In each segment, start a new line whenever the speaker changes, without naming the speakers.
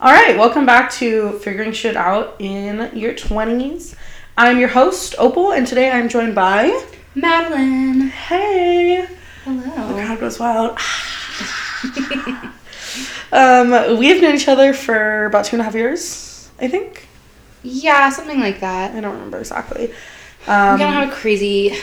All right, welcome back to Figuring Shit Out in Your 20s. I'm your host, Opal, and today I'm joined by.
Madelyn.
Hey! Hello. The
Hello.
crowd goes wild. um, we've known each other for about two and a half years, I think.
Yeah, something like that.
I don't remember exactly.
We
Um,
kind of have a crazy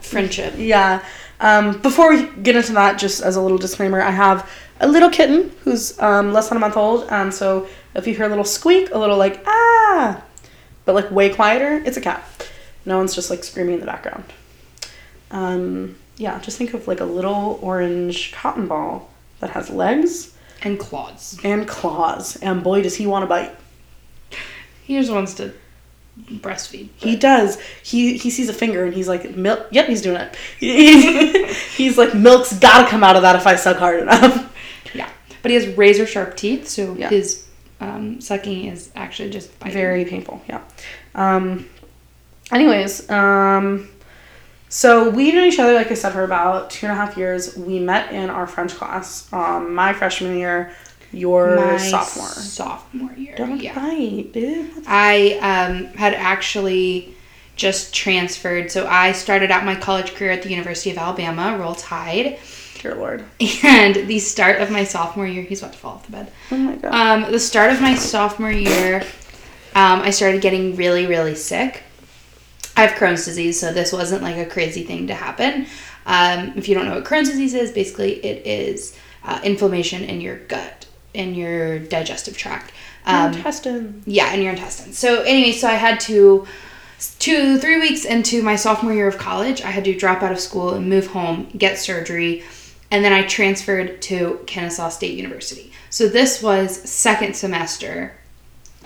friendship.
Yeah. Um, before we get into that, just as a little disclaimer, I have a little kitten who's um, less than a month old. Um, so if you hear a little squeak, a little like ah, but like way quieter, it's a cat. No one's just like screaming in the background. Um, yeah, just think of like a little orange cotton ball that has legs
And claws.
and claws, and boy, does he want to bite.
He just wants to breastfeed.
He does. He he sees a finger and he's like, milk. Yep, he's doing it. he's like, milk's gotta come out of that if I suck hard enough.
But he has razor sharp teeth, so
Yeah.
his um, sucking is actually just biting.
Very painful. Yeah. Um. Anyways, um. So we've known each other, like I said, for about two and a half years. We met in our French class. Um, my freshman year, your
My
sophomore.
Sophomore year.
Don't
yeah.
bite, dude.
I um, had actually just transferred. So I started out my college career at the University of Alabama, Roll Tide.
Dear Lord.
And the start of my sophomore year, he's about to fall off the bed.
Oh my god.
Um, the start of my sophomore year, um, I started getting really, really sick. I have Crohn's disease, so this wasn't like a crazy thing to happen. Um, if you don't know what Crohn's disease is, basically it is uh, inflammation in your gut, in your digestive tract. Um,
Intestine.
yeah, in your intestines. So anyway, so I had to two, three weeks into my sophomore year of college, I had to drop out of school and move home, get surgery, and then I transferred to Kennesaw State University. So this was second semester,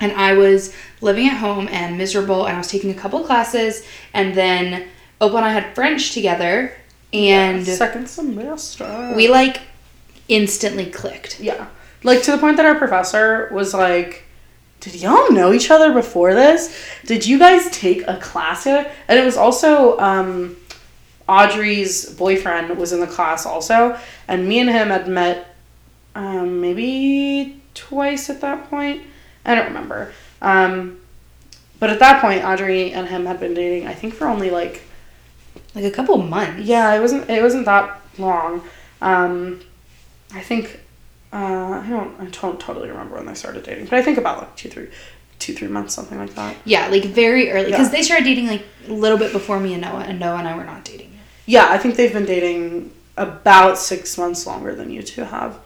and I was living at home and miserable, and I was taking a couple classes, and then Opal and I had French together, and
Second semester.
we like instantly clicked.
Yeah. Like to the point that our professor was like, Did y'all know each other before this? Did you guys take a class together? And it was also um, Audrey's boyfriend was in the class also. And me and him had met um, maybe twice at that point. I don't remember. Um, but at that point, Audrey and him had been dating, I think, for only like
Like a couple months.
yeah, it wasn't it wasn't that long. Um, I think uh, I don't I don't totally remember when they started dating, but I think about like two three two three months something like that.
Yeah, like very early because
Yeah.
they started dating like a little bit before me and Noah, and Noah and I were not dating.
Yeah, I think they've been dating about six months longer than you two have,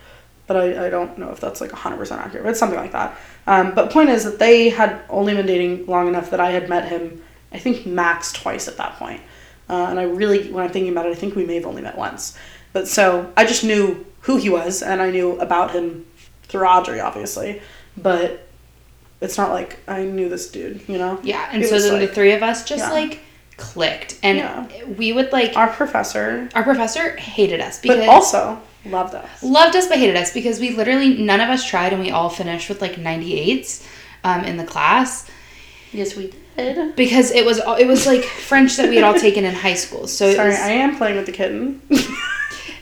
but I, I don't know if that's like hundred percent accurate, but it's something like that. Um, but point is that they had only been dating long enough that I had met him, I think max twice at that point. Uh, and I really, when I'm thinking about it, I think we may have only met once. But so I just knew who he was, and I knew about him through Audrey, obviously. But it's not like I knew this dude, you know.
Yeah, and
It
so then
like-
the three of us just
yeah.
like clicked, and
Yeah.
we would like
Our professor,
our professor hated us because
but also loved us.
loved us but hated us because we literally none of us tried, and we all finished with like 98s um, in the class
Yes, we did.
because it was it was like French that we had all taken in high school. So
Sorry,
was,
I am playing with the kitten.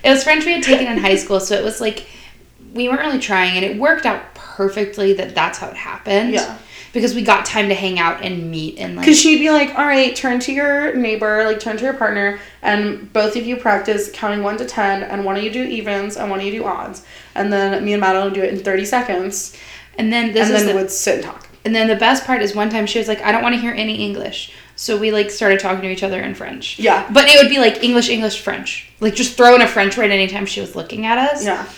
It was French we had taken in high school, so it was like we weren't really trying, and it worked out perfectly that that's how it happened.
Yeah.
Because we got time to hang out and meet and like.
Because she'd be like, all right, turn to your neighbor, like turn to your partner, and both of you practice counting one to ten, and one of you do evens, and one of you do odds. And then me and Madelyn do it in 30 seconds,
and then this
and then
the,
would sit and talk.
and then the best part is one time she was like, I don't want to hear any English, so we like started talking to each other in French.
Yeah.
But it would be like English, English, French, like just throw in a French word anytime she was looking at us.
Yeah.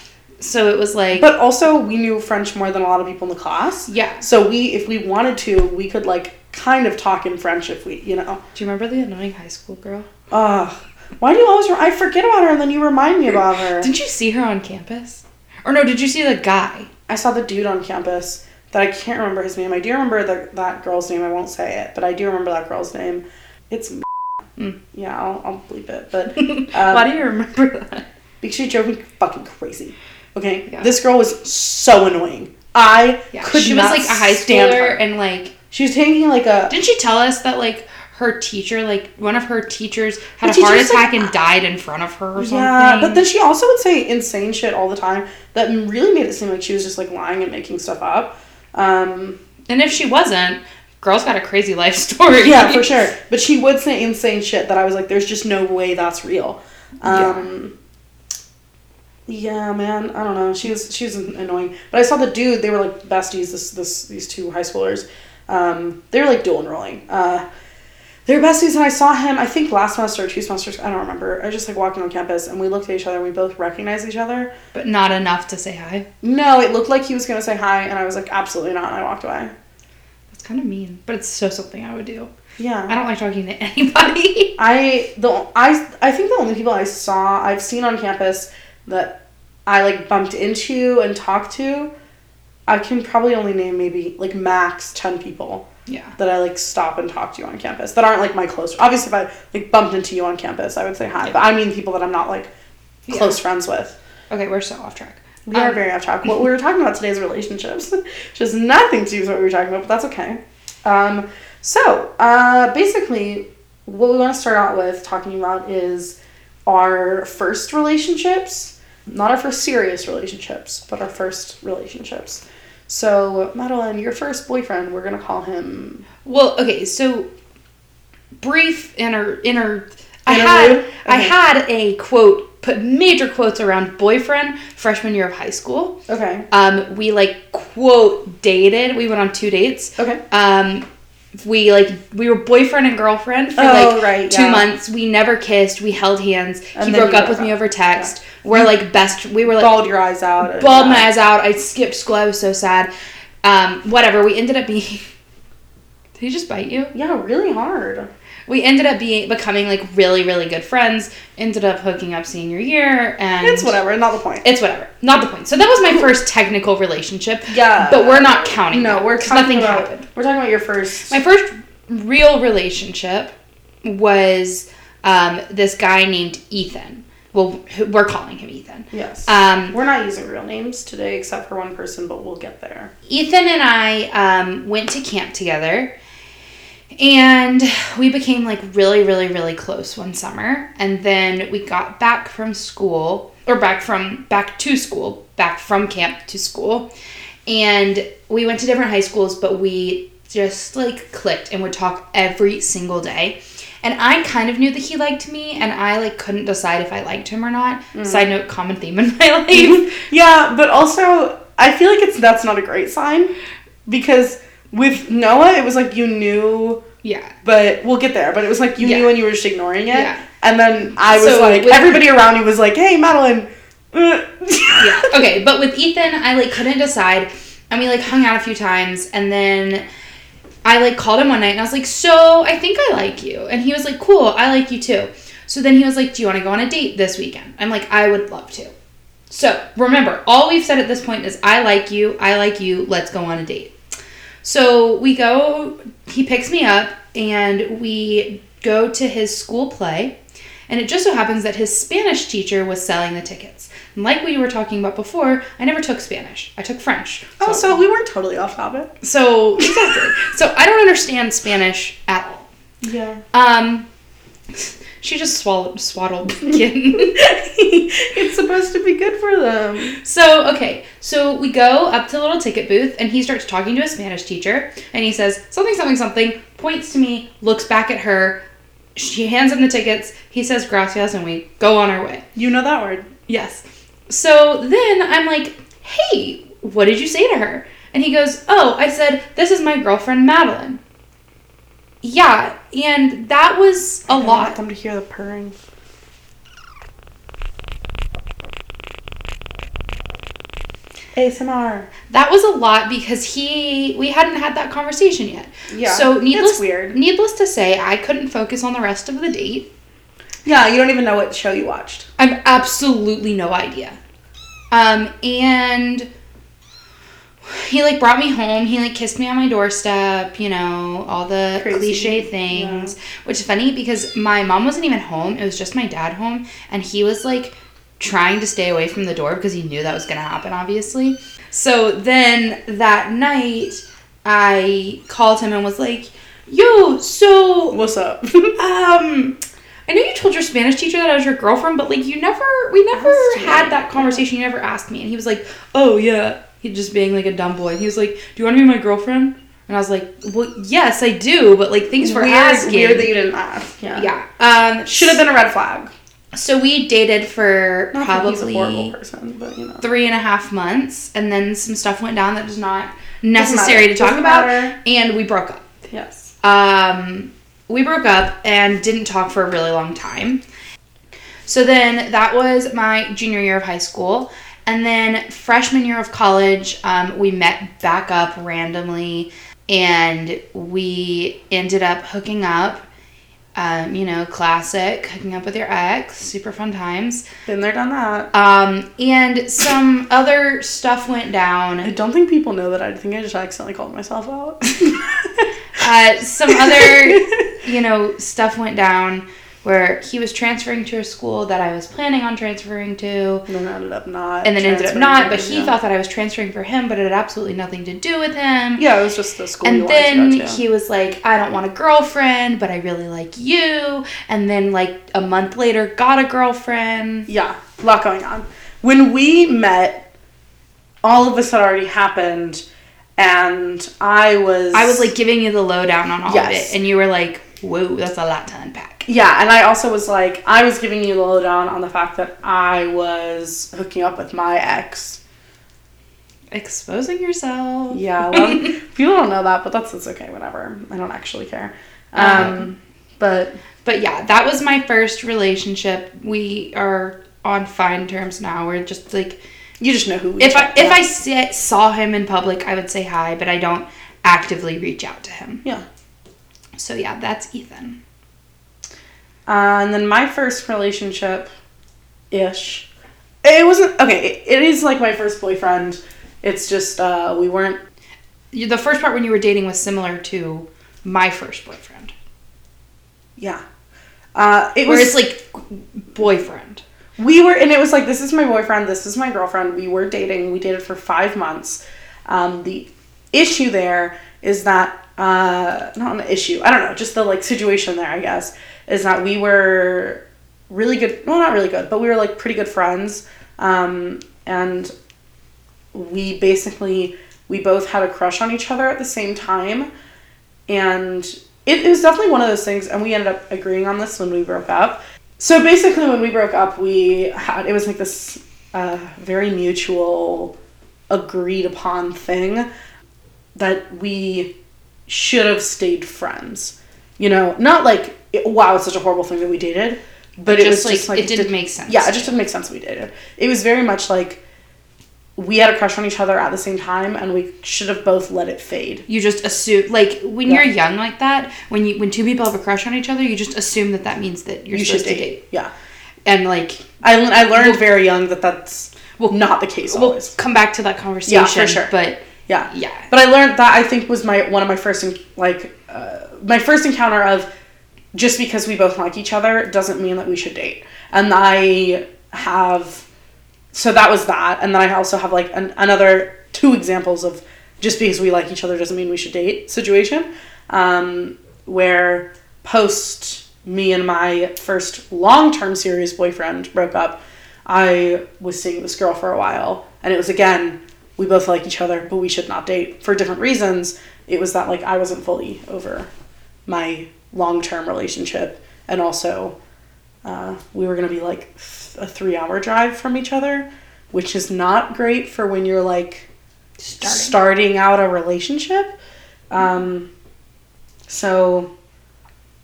So it was like.
But also, we knew French more than a lot of people in the class.
yeah.
So we, if we wanted to, we could like kind of talk in French if we, you know.
Do you remember the annoying high school girl?
Ugh. Why do you always? I forget about her, and then you remind me about her.
Didn't you see her on campus? Or no, did you see the guy?
I saw the dude on campus that I can't remember his name. I do remember the, that girl's name. I won't say it, but I do remember that girl's name. It's
Mm.
yeah, I'll, I'll bleep it. But
Why do you remember that?
because she drove me fucking crazy. Okay,
Yeah.
this girl was so annoying. I
Yeah,
could
she was like a high schooler and like
She was taking like a
didn't she tell us that like her teacher like one of her teachers had a heart attack
like-
and died in front of her or something?
yeah, but then she also would say insane shit all the time that really made it seem like she was just like lying and making stuff up. Um,
And if she wasn't, girl's got a crazy life story.
yeah, for sure. But she would say insane shit that I was like, there's just no way that's real. Um, yeah. man, I don't know. She was she was annoying. But I saw the dude. They were like besties. This this these two high schoolers. Um, they were like dual enrolling. Uh, they were besties, and I saw him. I think last semester or two semesters. I don't remember. I was just like walking on campus, and we looked at each other. and We both recognized each other.
But not enough to say hi.
No, it looked like he was gonna say hi, and I was like, absolutely not. And I walked away.
That's kind of mean, but it's so something I would do.
Yeah.
I don't like talking to anybody.
I the I I think the only people I saw I've seen on campus that I like bumped into and talked to, I can probably only name maybe like max ten people
yeah.
that I like stop and talk to you on campus that aren't like my close. Obviously, if I like bumped into you on campus, I would say hi.
Yeah.
But I mean people that I'm not like
Yeah.
close friends with.
Okay, we're so off track.
We are
Um,
very off track. What we were talking about today is relationships, which has nothing to do with what we were talking about, but that's okay. Um, so, uh, basically, what we want to start out with talking about is our first relationships, not our first serious relationships, but our first relationships. So, Madelyn, your first boyfriend, we're gonna call him.
Well, okay, so brief inner inner. I had I had a quote put major quotes around boyfriend freshman year of high school.
Okay.
Um, we like quote dated. We went on two dates.
Okay.
Um, we like we were boyfriend and girlfriend for
Oh,
like
right,
two
yeah.
months. We never kissed. We held hands.
And
he broke up with me over text. We're like best. We were like
Bawled your eyes out.
bawled my eyes out. I skipped school. I was so sad. Um, whatever. We ended up being. Did he just bite you?
Yeah, really hard.
We ended up being becoming like really really good friends. Ended up hooking up senior year, and
It's whatever, not the point.
It's whatever. Not the point. So that was my first technical relationship.
Yeah.
But we're not counting.
No,
that,
we're
nothing
about,
happened.
We're talking about your first.
My first real relationship was um, this guy named Ethan. Well, we're calling him Ethan.
yes.
Um,
We're not using real names today except for one person, but we'll get there.
Ethan and I um, went to camp together, and we became like really, really, really close one summer. And then we got back from school, or back from back to school, back from camp to school, and we went to different high schools, but we just like clicked and would talk every single day. And I kind of knew that he liked me, and I like couldn't decide if I liked him or not. Mm. Side note, common theme in my life.
Yeah, but also I feel like it's that's not a great sign because with Noah it was like you knew,
yeah.
but we'll get there. But it was like you
Yeah.
knew and you were just ignoring it.
Yeah.
And then I was
So
like,
with-
everybody around you was like, "Hey, Madelyn." uh."
yeah. Okay, but with Ethan, I like couldn't decide, and we like hung out a few times, and then I like called him one night, and I was like, "So I think I like you," and he was like, "Cool, I like you too." So then he was like, "Do you want to go on a date this weekend?" I'm like, "I would love to." So remember, all we've said at this point is, "I like you, I like you, let's go on a date." So we go. He picks me up, and we go to his school play. And it just so happens that his Spanish teacher was selling the tickets. And like we were talking about before, I never took Spanish. I took French.
oh, so we weren't totally off topic.
so exactly. so I don't understand Spanish at all.
Yeah.
Um, she just swallowed swaddled the kitten.
it's supposed to be good for them.
So, okay, so we go up to the little ticket booth and he starts talking to a Spanish teacher and he says something, something, something, points to me, looks back at her. She hands him the tickets. He says gracias and we go on our way.
You know that word.
Yes. So then I'm like, hey, what did you say to her? And he goes, oh, I said, this is my girlfriend, Madelyn. Yeah, and that was a
I want
lot.
them to hear the purring. ASMR.
That was a lot because he we hadn't had that conversation yet.
Yeah,
So
it's
needless
weird.
Needless to say, I couldn't focus on the rest of the date.
Yeah, you don't even know what show you watched.
I have absolutely no idea. Um, and he like brought me home. He like kissed me on my doorstep. You know all the
Crazy.
cliche things, which is funny because my mom wasn't even home. It was just my dad home, and he was like trying to stay away from the door because he knew that was gonna happen, obviously. So then that night, I called him and was like, "Yo, so
What's up?
um I know you told your Spanish teacher that I was your girlfriend, but like you never we never had that conversation. You never asked me. And he was like, Oh yeah, he just being like a dumb boy. He was like, "Do you want to be my girlfriend?" And I was like, "Well, yes, I do, but like thanks for
weird,
asking."
weird that you didn't ask. Yeah.
yeah. Um,
Should have been a red flag.
So we dated for
Not that he's a
probably
person, but you know.
three and a half months, and then some stuff went down that was not necessary to talk about, and we broke up.
Yes.
Um, we broke up and didn't talk for a really long time. So then that was my junior year of high school. And then freshman year of college, um, we met back up randomly and we ended up hooking up. Um, you know, classic hooking up with your ex, super fun times.
Been there, done that.
Um, and some other stuff went down.
I don't think people know that. I think I just accidentally called myself out.
uh, some other, you know, stuff went down where he was transferring to a school that I was planning on transferring to,
and then ended up not.
and then ended up not. But he thought that I was transferring for him, but it had absolutely nothing to do with him.
Yeah, it was just the school.
And then
to to.
he was like, I don't want a girlfriend, but I really like you. And then, like, a month later, got a girlfriend.
yeah, a lot going on. When we met, all of this had already happened, and I was.
I was like giving you the lowdown on all of it. And you were like, whoa, that's a lot to unpack.
Yeah, and I also was like, I was giving you the lowdown on the fact that I was hooking up with my ex.
Exposing yourself.
Yeah, well, people don't know that, but that's it's okay. Whatever. I don't actually care. Um,
Um,
but
But yeah, that was my first relationship. We are on fine terms now. We're just like
you just know who.
if I if I saw him in public, I would say hi, but I don't actively reach out to him.
yeah.
So yeah, that's Ethan.
Uh, and then my first relationship, ish. It wasn't okay. It, it is like my first boyfriend. It's just uh, we weren't.
The first part when you were dating was similar to my first boyfriend,
Yeah. Uh, it
where
was
it's like boyfriend.
we were, and it was like this is my boyfriend. This is my girlfriend. We were dating. We dated for five months. Um, the issue there is that uh, not an issue. I don't know. Just the like situation there. I guess is that we were really good. Well, not really good, but we were like pretty good friends. Um, and we basically we both had a crush on each other at the same time and it, it was definitely one of those things and we ended up agreeing on this when we broke up so basically when we broke up we had it was like this uh, very mutual agreed upon thing that we should have stayed friends you know not like it, wow it's such a horrible thing that we dated but it
Just
was just
like,
like
it didn't make sense.
yeah, it just didn't make sense we dated. It was very much like we had a crush on each other at the same time and we should have both let it fade.
you just assume like when
Yeah.
you're young like that when you when two people have a crush on each other you just assume that that means that you're
you
supposed
should
to
date. Yeah.
and like
I, I learned very young that that's well, not the case
we'll
always.
come back to that conversation yeah, for
sure.
but
Yeah.
yeah
But I learned that I think was my one of my first like uh, my first encounter of just because we both like each other doesn't mean that we should date. And I have so that was that. And then I also have like an, another two examples of just because we like each other doesn't mean we should date situation um, where post me and my first long-term serious boyfriend broke up I was seeing this girl for a while. And it was again we both like each other but we should not date for different reasons. It was that like I wasn't fully over my long-term relationship and also uh, we were gonna be like th- a three-hour drive from each other which is not great for when you're like
starting
starting out a relationship. Um, so,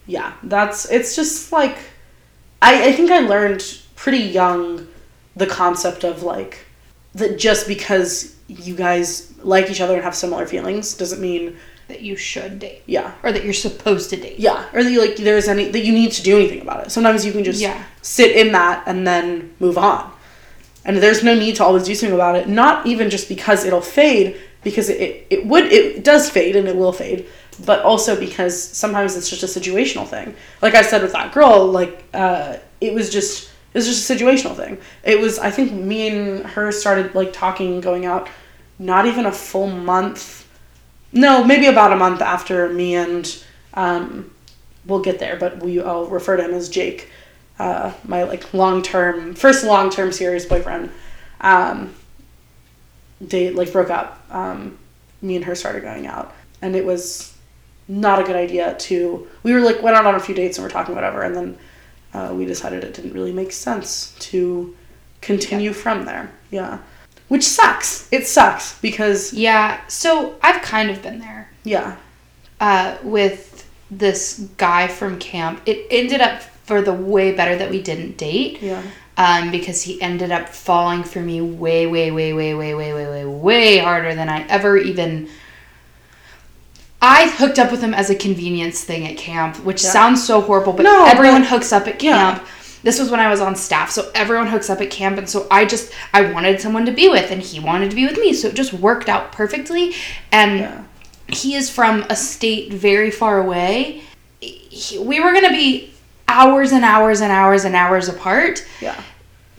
yeah, that's it's just like I, I think I learned pretty young the concept of like that just because you guys like each other and have similar feelings doesn't mean
that you should date.
Yeah.
Or that you're supposed to date.
Yeah. Or that you like there's any that you need to do anything about it. Sometimes you can just
Yeah.
sit in that and then move on. And there's no need to always do something about it. Not even just because it'll fade because it, it, it would it does fade and it will fade but also because sometimes it's just a situational thing. Like i said with that girl like uh, it was just it was just a situational thing. It was i think me and her started like talking going out not even a full month no maybe about a month after me and um, we'll get there but we i'll refer to him as jake uh, my like long term first long term serious boyfriend um, date like broke up, um, me and her started going out, and it was not a good idea to. We were like went out on a few dates and we're talking whatever, and then uh, we decided it didn't really make sense to continue from there. Yeah, which sucks. It sucks because
Yeah. So I've kind of been there
yeah,
uh, with this guy from camp. It ended up for the way better that we didn't date.
yeah,
um, because he ended up falling for me way, way, way, way, way, way, way, way, way harder than I ever even. I hooked up with him as a convenience thing at camp, which
Yeah.
sounds so horrible, but
No,
everyone
but-
hooks up at
yeah.
This was when I was on staff, so everyone hooks up at camp, and so I just I wanted someone to be with, and he wanted to be with me, so it just worked out perfectly. And
yeah,
he is from a state very far away. He, we were gonna be hours and hours and hours and hours apart
yeah.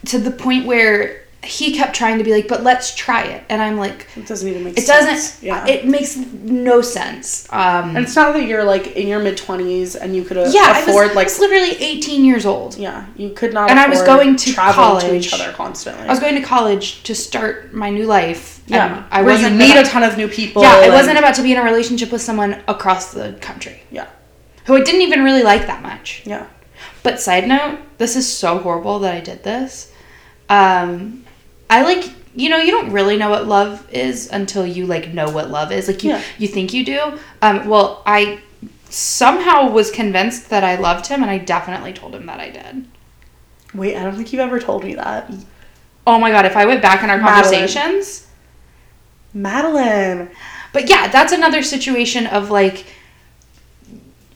to the point where he kept trying to be like, but let's try it. And I'm like,
It doesn't even make sense.
it
sense.
doesn't,
Yeah.
it makes no sense. Um,
and it's not that you're like in your mid twenties and you could uh,
yeah, I was,
afford
I
like
was literally 18 years old.
yeah you could not
And I was going to
traveling to each other constantly.
I was going to college to start my new life.
yeah,
I
where
wasn't
you meet
about-
a ton of new people.
Yeah, I wasn't about to be in a relationship with someone across the country
Yeah,
who I didn't even really like that much.
yeah,
But side note, this is so horrible that I did this. Um, I like you know you don't really know what love is until you like know what love is. Like you
Yeah.
you think you do. Um, well, I somehow was convinced that I loved him, and I definitely told him that I did.
Wait, I don't think you've ever told me that.
Oh my god! If I went back in our
Madelyn.
conversations,
Madelyn.
but yeah, that's another situation of like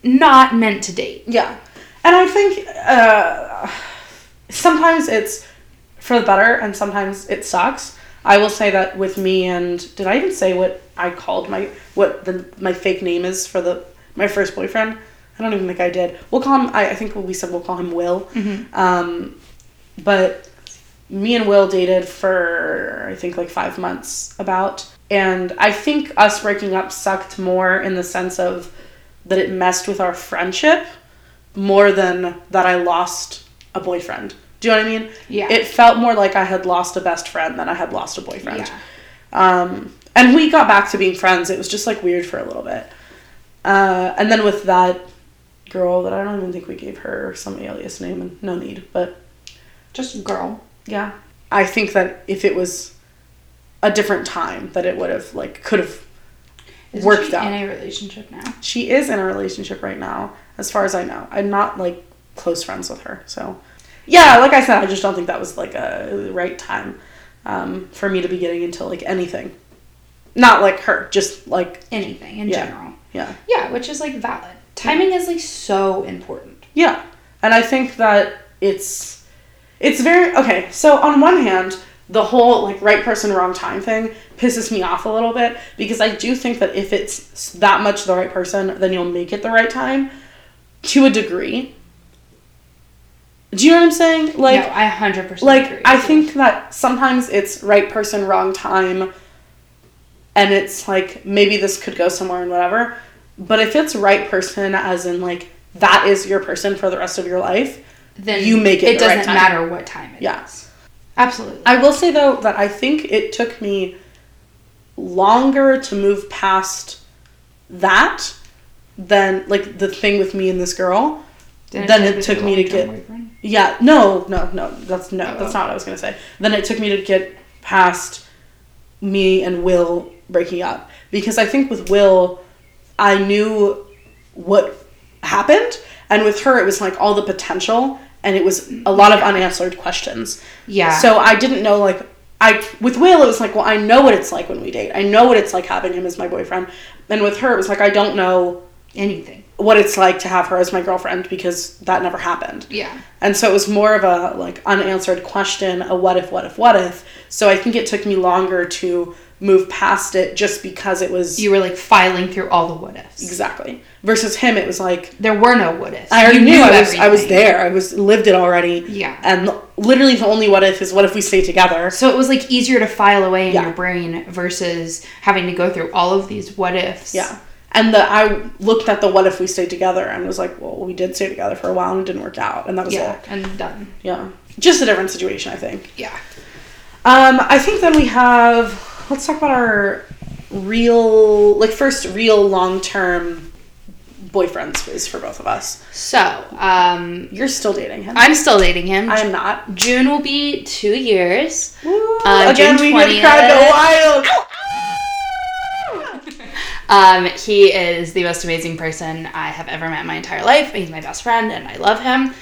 not meant to date.
Yeah, and I think uh, sometimes it's for the better, and sometimes it sucks. I will say that with me and did I even say what I called my what the my fake name is for the my first boyfriend? I don't even think I did. We'll call him. I, I think we said we'll call him Will. Um, but me and Will dated for I think like five months about, and I think us breaking up sucked more in the sense of that it messed with our friendship more than that I lost a boyfriend. Do you know what I mean?
Yeah.
It felt more like I had lost a best friend than I had lost a boyfriend.
Yeah.
Um, and we got back to being friends. It was just like weird for a little bit. Uh, and then with that girl that I don't even think we gave her some alias name and no need, but
Just girl.
yeah. I think that if it was a different time that it would have like could have
Isn't
worked
she
out.
in a relationship now.
She is in a relationship right now, as far as I know. I'm not like close friends with her, so yeah. Like I said, I just don't think that was like a right time um, for me to be getting into like anything. Not like her, just like
Anything in
Yeah.
general.
yeah,
Yeah, which is like valid. Timing is like so important.
yeah. And I think that it's it's very okay. So on one hand, the whole like right person wrong time thing pisses me off a little bit because I do think that if it's that much the right person, then you'll make it the right time to a degree. Do you know what I'm saying? Like
no, I hundred percent
like
agree.
I think that sometimes it's right person wrong time and it's like maybe this could go somewhere and whatever. But if it's right person as in like that is your person for the rest of your life,
then
you make it
It
the
doesn't
time.
matter what time it is.
Yeah.
Absolutely.
I will say though that I think it took me longer to move past that than like the thing with me and this girl.
Didn't
then it took me to get? Yeah, no, no, no. That's no,
Oh.
that's not what I was gonna say. Then it took me to get past me and Will breaking up because I think with Will, I knew what happened, and with her, it was like all the potential, and it was a lot of unanswered questions.
Yeah.
So I didn't know like I with Will, it was like, well, I know what it's like when we date. I know what it's like having him as my boyfriend, and with her, it was like I don't know
anything.
what it's like to have her as my girlfriend because that never happened.
Yeah.
And so it was more of a like unanswered question, a what if, what if, what if. So I think it took me longer to move past it just because it was
You were like filing through all the what ifs.
exactly. Versus him, it was like
There were no what ifs.
I already
You
knew, I was I was there. I was lived it already.
Yeah.
And literally the only what if is what if we stay together.
So it was like easier to file away in
Yeah.
your brain versus having to go through all of these what ifs.
Yeah. And the I looked at the what if we stayed together and was like, well, we did stay together for a while and it didn't work out, and that was
Yeah.
it.
And done.
Yeah. Just a different situation, I think.
Yeah.
Um, I think then we have let's talk about our real, like, first real long term boyfriends is for both of us.
So, um,
You're still dating him.
I'm still dating him.
I am not.
June will be two years.
Woo.
Uh,
Again,
June
we get crowd
20th.
go wild.
Um, he is the most amazing person I have ever met in my entire life. He's my best friend, and I love him.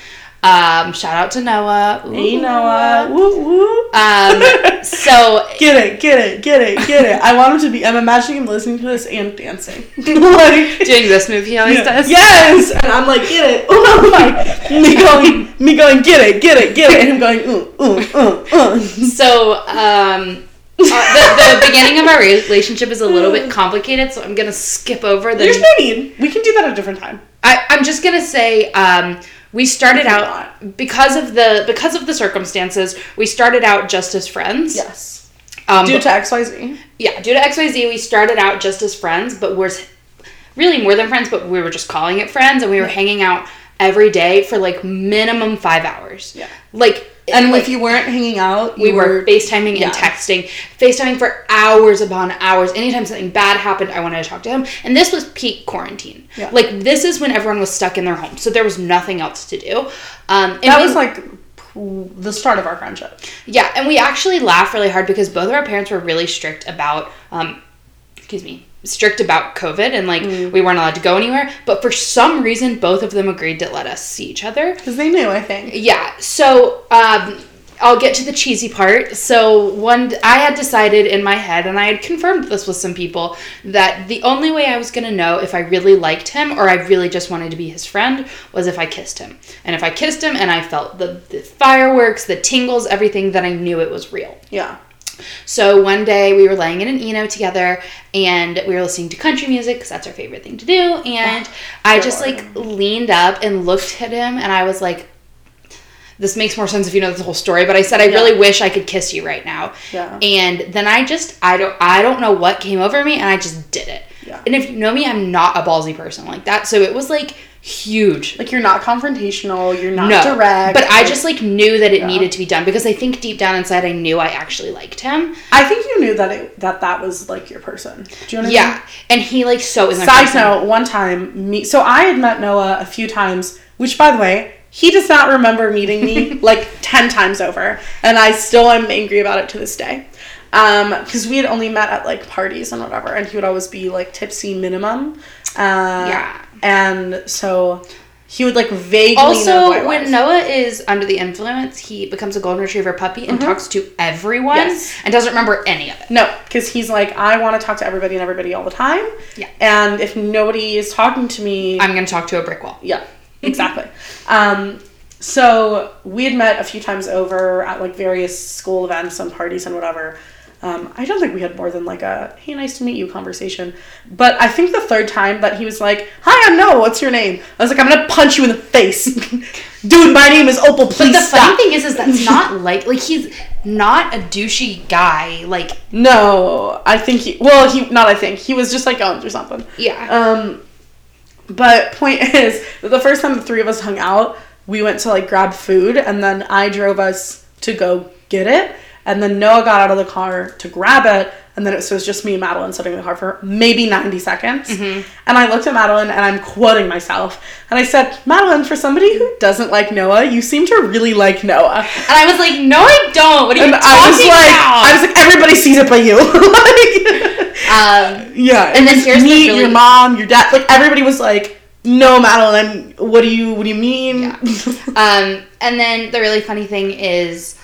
Um, shout out to Noah.
Hey Noah. Woo woo.
Um, so
Get it, get it, get it, get it. I want him to be. I'm imagining him listening to this and dancing. like,
doing this move he always does.
Yes, and I'm like, get it. Oh my! Me going, me going, get it, get it, get it, and him going, ooh, ooh, ooh, ooh.
So, um, uh, the, the beginning of our relationship is a little bit complicated, so I'm gonna skip over the.
There's no need. We can do that at a different time.
I, I'm just gonna say, um, we started out because of the because of the circumstances. We started out just as friends.
Yes.
Um,
Due to X Y Z.
yeah, due to XYZ, we started out just as friends, but we're really more than friends, but we were just calling it friends, and we were hanging out every day for like minimum five hours.
Yeah.
Like,
And
like,
if you weren't hanging out,
we
you
were FaceTiming
yeah.
and texting, FaceTiming for hours upon hours. Anytime something bad happened, I wanted to talk to him. And this was peak quarantine.
Yeah.
Like, this is when everyone was stuck in their home, so there was nothing else to do. Um, and
That
we-
was like the start of our friendship.
yeah, and we actually laugh really hard because both of our parents were really strict about, um, excuse me, strict about COVID and like
Mm.
we weren't allowed to go anywhere. But for some reason, both of them agreed to let us see each other.
Because they knew, I think.
Yeah, so um, I'll get to the cheesy part. So one, I had decided in my head, and I had confirmed this with some people, that the only way I was gonna know if I really liked him or I really just wanted to be his friend was if I kissed him. And if I kissed him and I felt the, the fireworks, the tingles, everything, then I knew it was real.
Yeah.
So one day we were laying in an Eno together and we were listening to country music because that's our favorite thing to do. And I just like leaned up and looked at him and I was like, this makes more sense if you know the whole story, but I said I
Yeah.
really wish I could kiss you right now.
Yeah.
And then I just I don't I don't know what came over me and I just did it.
Yeah.
And if you know me, I'm not a ballsy person like that. So it was like huge.
Like you're not confrontational. You're not
no,
direct.
but I just like knew that it
Yeah.
needed to be done because I think deep down inside I knew I actually liked him.
I think you knew that it that that was like your person. Do you know what I mean?
Yeah, and he like so is my
Side
person.
note: One time, me. So I had met Noah a few times, which, by the way, he does not remember meeting me like ten times over, and I still am angry about it to this day. Um, because we had only met at like parties and whatever, and he would always be like tipsy minimum. Uh,
Yeah.
And so he would like vaguely
Also, when. Noah is under the influence, he becomes a golden retriever puppy and talks to everyone
Mm-hmm. Yes.
and doesn't remember any of it.
No, because he's like, I want to talk to everybody and everybody all the time.
Yeah.
And if nobody is talking to me,
I'm gonna talk to a brick wall.
Yeah, exactly. um, so we had met a few times over at like various school events and parties and whatever. Um, I don't think we had more than like a "Hey, nice to meet you" conversation. But I think the third time that he was like, "Hi, I'm Noah. What's your name?" I was like, "I'm gonna punch you in the face, dude. My name is Opal. Please But
the
stop."
funny thing is, is that's not like like he's not a douchey guy. Like
no, I think he. Well, he not. I think he was just like going through something.
yeah,
Um, but point is, the first time the three of us hung out, we went to like grab food, and then I drove us to go get it, and then Noah got out of the car to grab it, and then it was just me and Madelyn sitting in the car for maybe ninety seconds, and I looked at Madelyn and I'm quoting myself, and I said, Madelyn, for somebody who doesn't like Noah, you seem to really like Noah.
and I was like, no, I don't. What are you
And
talking
I was like,
about?
I was like, everybody sees it but you. like,
um,
yeah,
And then here's
me,
really-
your mom, your dad. Like everybody was like, "No, Madelyn, what do you what do you mean?"
Yeah. um, and then the really funny thing is,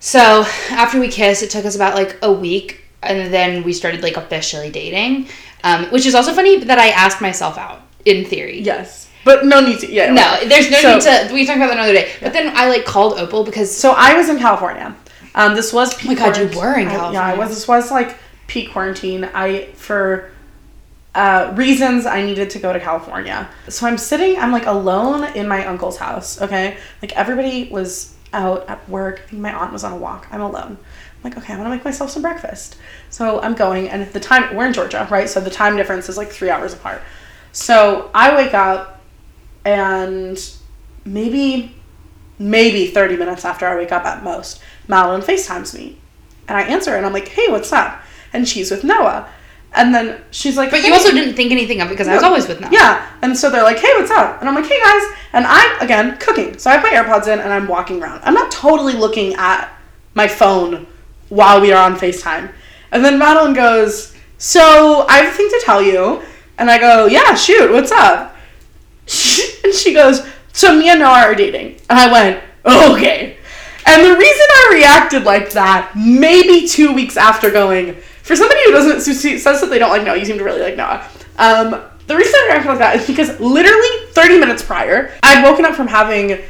so after we kissed, it took us about like a week, and then we started like officially dating, um, which is also funny that I asked myself out in theory.
yes, but no need to. Yeah,
No,
whatever.
there's no
So-
need to. We talked about that another day. But then I like called Opal because
So I was in California. Um, this was peak
Oh my God, you were in
I- yeah, I was. This was like peak quarantine. I for uh, reasons I needed to go to California. So I'm sitting. I'm like alone in my uncle's house. Okay, like everybody was out at work. My aunt was on a walk. I'm alone. I'm like, okay, I'm gonna make myself some breakfast. So I'm going, and at the time we're in Georgia, right? So the time difference is like three hours apart. So I wake up, and maybe maybe 30 minutes after I wake up at most, Madelyn FaceTimes me. And I answer and I'm like, hey, what's up? And she's with Noah. And then she's like,
But you also didn't think anything of it because I was always with them.
Yeah. And so they're like, hey, what's up? And I'm like, hey, guys. And I'm, again, cooking. So I have my AirPods in and I'm walking around. I'm not totally looking at my phone while we are on FaceTime. And then Madelyn goes, so I have a thing to tell you. And I go, yeah, shoot, what's up? and she goes, so me and Noah are dating. And I went, okay. And the reason I reacted like that, maybe two weeks after going, for somebody who doesn't who says that they don't like Noah, you seem to really like Noah. Um, the reason I reacted like that is because literally 30 minutes prior, I'd woken up from having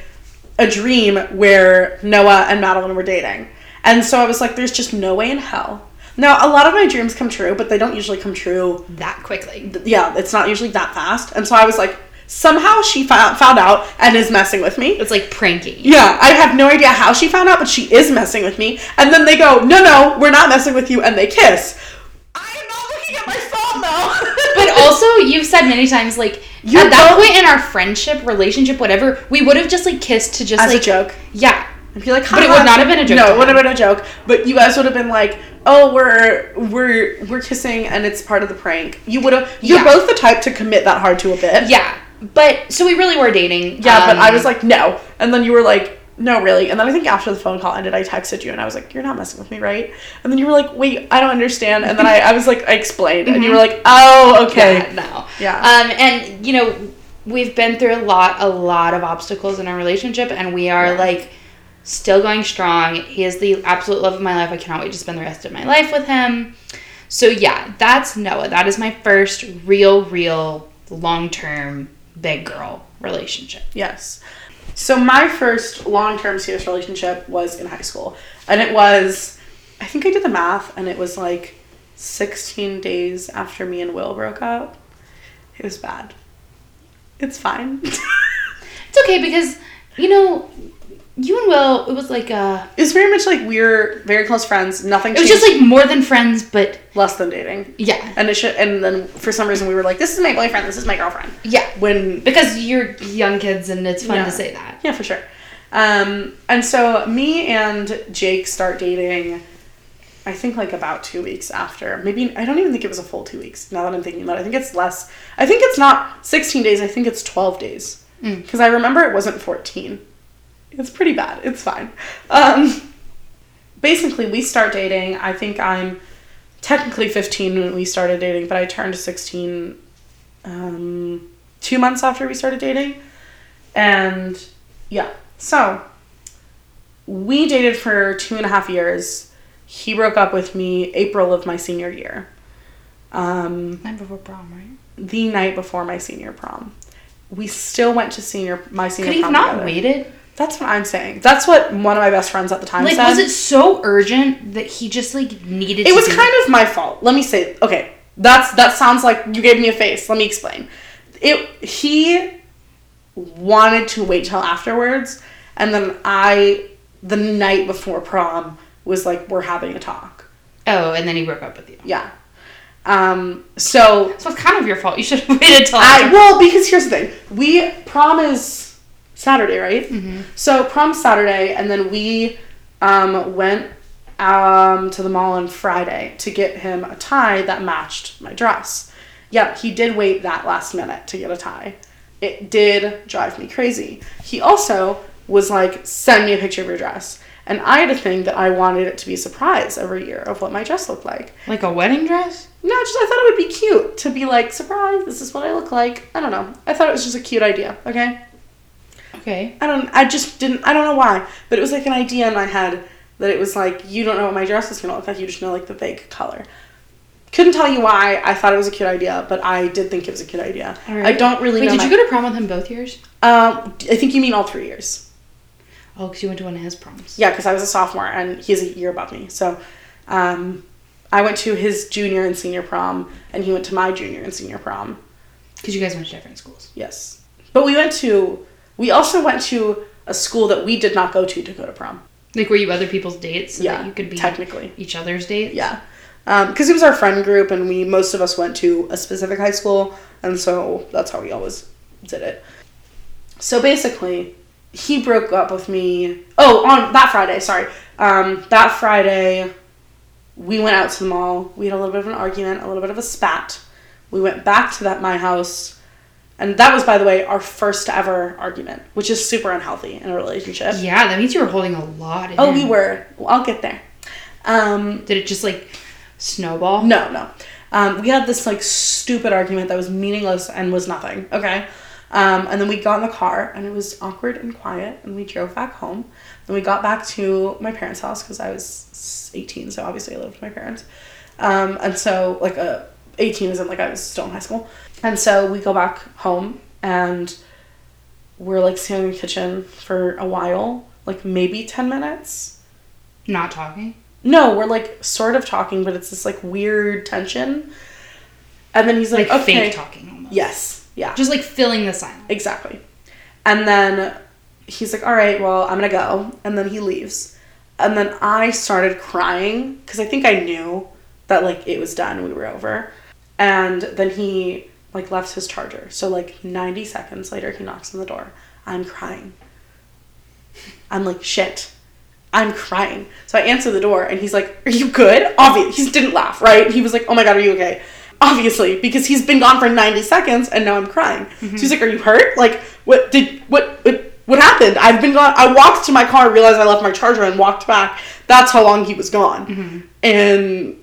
a dream where Noah and Madelyn were dating. And so I was like, there's just no way in hell. Now, a lot of my dreams come true, but they don't usually come true
That quickly.
yeah, it's not usually that fast. And so I was like, somehow she found, found out and is messing with me.
It's like pranking.
Yeah, I have no idea how she found out, but she is messing with me. And then they go, no, no, we're not messing with you, and they kiss. I am not looking at my phone though.
But also, you've said many times, like,
You
at that point in our friendship, relationship, whatever, we would have just, like, kissed to just,
as
like,
a joke.
Yeah.
I'd be like,
But it would not have been a joke
No, it would have been a joke. But you guys would have been like, "Oh, we're we're we're kissing, and it's part of the prank." You would have. You're
Yeah.
both the type to commit that hard to a bit.
Yeah. But, so we really were dating.
Yeah, but
um,
I was like, no. And then you were like, no, really. And then I think after the phone call ended, I texted you and I was like, you're not messing with me, right? And then you were like, wait, I don't understand. And then I, I was like, I explained. And you were like, oh, okay.
Yeah, no.
Yeah.
Um, and you know, we've been through a lot, a lot of obstacles in our relationship, and we are
Yeah.
like still going strong. He is the absolute love of my life. I cannot wait to spend the rest of my life with him. So yeah, that's Noah. That is my first real, real long term big girl relationship.
Yes. So my first long-term serious relationship was in high school. And it was, I think I did the math, and it was like 16 days after me and Will broke up. It was bad. It's fine.
It's okay because you know, you and Will. It was like uh,
it's very much like we're very close friends. Nothing
it was
changed.
just like more than friends, but
less than dating.
yeah,
And it should, and then for some reason we were like, this is my boyfriend, this is my girlfriend.
yeah.
When
Because you're young kids and it's fun
Yeah.
to say that.
yeah, for sure. Um, and so me and Jake start dating. I think like about two weeks after. Maybe I don't even think it was a full two weeks. Now that I'm thinking about it, I think it's less. I think it's not 16 days. I think it's 12 days.
Mm.
Because I remember it wasn't 14. It's pretty bad. It's fine. Um, basically, we start dating. I think I'm technically 15 when we started dating, but I turned 16 um, two months after we started dating. And yeah, so we dated for two and a half years. He broke up with me April of my senior year. Um,
Night before prom, right?
the night before my senior prom. We still went to senior my senior
Could he not
together.
waited?
That's what I'm saying. That's what one of my best friends at the time
Like,
said.
was it so urgent that he just like needed?
It was kind of my fault. Let me say, okay, that's that sounds like you gave me a face. Let me explain. It he wanted to wait till afterwards, and then I, the night before prom, was like, we're having a talk.
Oh, and then he broke up with you.
Yeah. Um. So
So it's kind of your fault. You should have waited till
I
after.
well because here's the thing. We prom is Saturday, right? So prom Saturday, and then we um, went um, to the mall on Friday to get him a tie that matched my dress. Yep, he did wait that last minute to get a tie. It did drive me crazy. He also was like, "Send me a picture of your dress." And I had a thing that I wanted it to be a surprise every year of what my dress looked like.
like a wedding dress.
No, just I thought it would be cute to be like, surprise, this is what I look like. I don't know. I thought it was just a cute idea, okay?
Okay.
I don't I just didn't I don't know why, but it was like an idea in my head that it was like you don't know what my dress is gonna look like, you just know like the vague color. Couldn't tell you why I thought it was a cute idea, but I did think it was a cute idea. I don't really
Wait,
know.
did
my-
you go to prom with him both years?
Um, I think you mean all three years.
Oh, because you went to one of his proms.
Yeah, because I was a sophomore and he's a year above me. So, um, I went to his junior and senior prom, and he went to my junior and senior prom.
Because you guys went to different schools.
Yes. But we went to, we also went to a school that we did not go to to go to prom.
Like, were you other people's dates so
yeah.
that you could be
technically.
each other's dates?
Yeah. Because it was our friend group and we, most of us went to a specific high school. And so that's how we always did it. So basically, he broke up with me. Oh, on that Friday, sorry. Um, that Friday, we went out to the mall. We had a little bit of an argument, a little bit of a spat. We went back to that my house. And that was, by the way, our first ever argument, which is super unhealthy in a relationship.
Yeah, that means you were holding a lot in.
Oh, we were. Well, I'll get there. Um,
Did it just like snowball?
no, no. Um, we had this like stupid argument that was meaningless and was nothing. Okay. Um, and then we got in the car and it was awkward and quiet and we drove back home. Then we got back to my parents' house because I was 18, so obviously I lived with my parents. Um, and so like uh, 18 isn't like I was still in high school. And so we go back home and we're like sitting in the kitchen for a while, like maybe 10 minutes.
Not talking.
No, we're like sort of talking, but it's this like weird tension. And then he's like,
Like
okay.
fake talking almost.
Yes. Yeah.
Just like filling the silence.
Exactly. And then he's like, all right, well, I'm going to go. And then he leaves. And then I started crying because I think I knew that like it was done, we were over. And then he like left his charger. So like 90 seconds later, he knocks on the door. I'm crying. I'm like, shit. I'm crying. So I answer the door and he's like, Are you good? Obviously, he didn't laugh, right? He was like, Oh my God, are you okay? Obviously, because he's been gone for 90 seconds and now I'm crying. So he's mm-hmm. like, Are you hurt? Like, what did, what, what, what happened? I've been gone. I walked to my car, realized I left my charger and walked back. That's how long he was gone. Mm-hmm. And,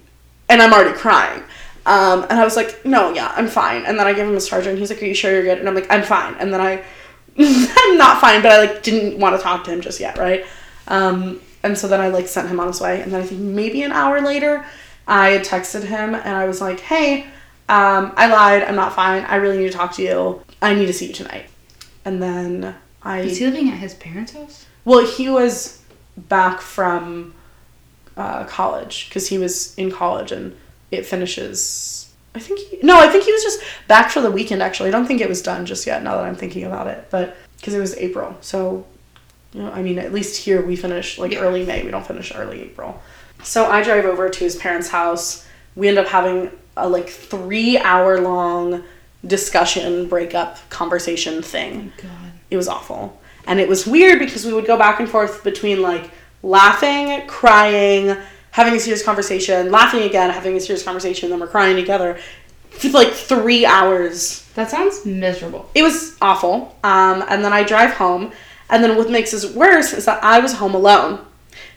and I'm already crying. Um, and I was like, no, yeah, I'm fine. And then I gave him his charger, and he's like, are you sure you're good? And I'm like, I'm fine. And then I, I'm not fine, but I like didn't want to talk to him just yet, right? Um, and so then I like sent him on his way, and then I think maybe an hour later, I had texted him, and I was like, hey, um, I lied. I'm not fine. I really need to talk to you. I need to see you tonight. And then I
Is he living at his parents' house?
well, he was back from uh, college because he was in college and it finishes. I think he, no, I think he was just back for the weekend. Actually, I don't think it was done just yet. Now that I'm thinking about it, but because it was April, so you know, I mean, at least here we finish like
Yeah.
early May. We don't finish early April. So I drive over to his parents' house. We end up having a like three hour long discussion, breakup, conversation thing oh,
God.
it was awful. And it was weird because we would go back and forth between like laughing, crying, having a serious conversation, laughing again, having a serious conversation, then we're crying together for like three hours.
That sounds miserable.
It was awful. Um, and then I drive home, and then what makes this worse is that I was home alone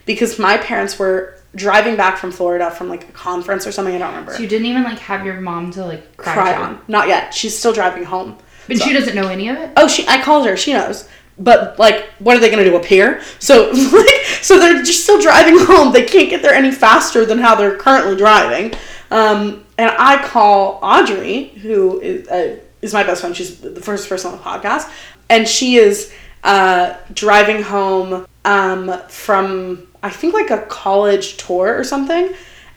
because my parents were driving back from Florida from like a conference or something. I don't remember.
So you didn't even like have your mom to like cry,
Cry on. Not yet. She's still driving home.
But she doesn't know any of it?
Oh, she. I called her. She knows. But like, what are they gonna do? up here So like, so they're just still driving home. They can't get there any faster than how they're currently driving. Um, and I call Audrey, who is uh, is my best friend. She's the first person on the podcast, and she is uh, driving home um, from I think like a college tour or something.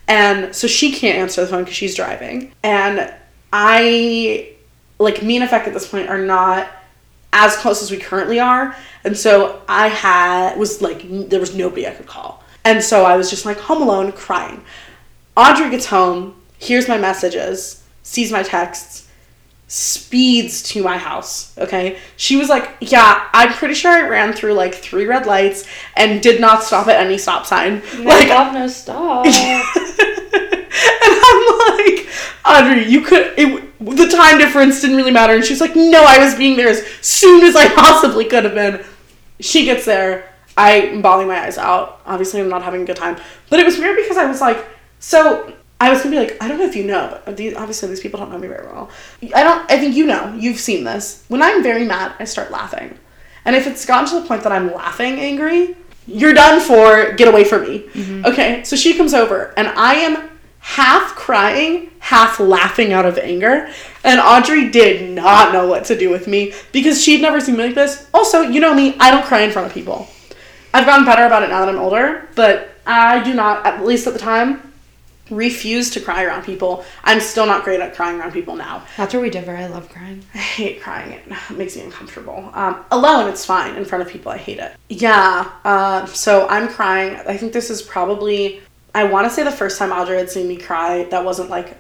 And so she can't answer the phone because she's driving. And I like me and Effect at this point are not as close as we currently are. And so I had was like there was nobody I could call. And so I was just like home alone crying. Audrey gets home, hears my messages, sees my texts, speeds to my house. Okay. She was like, Yeah, I'm pretty sure I ran through like three red lights and did not stop at any stop sign. like
God, no stop.
and I'm like, Audrey, you could. It, the time difference didn't really matter. And she's like, No, I was being there as soon as I possibly could have been. She gets there. I'm bawling my eyes out. Obviously, I'm not having a good time. But it was weird because I was like, so I was gonna be like, I don't know if you know, but these, obviously these people don't know me very well. I don't. I think you know. You've seen this. When I'm very mad, I start laughing, and if it's gotten to the point that I'm laughing angry, you're done for. Get away from me. Mm-hmm. Okay. So she comes over, and I am half crying, half laughing out of anger. And Audrey did not know what to do with me because she'd never seen me like this. Also, you know me, I don't cry in front of people. I've gotten better about it now that I'm older, but I do not, at least at the time, refuse to cry around people. I'm still not great at crying around people now.
That's where we differ. I love crying.
I hate crying. It makes me uncomfortable. Um, alone, it's fine. In front of people, I hate it. Yeah. Uh, so I'm crying. I think this is probably. I want to say the first time Audrey had seen me cry. That wasn't like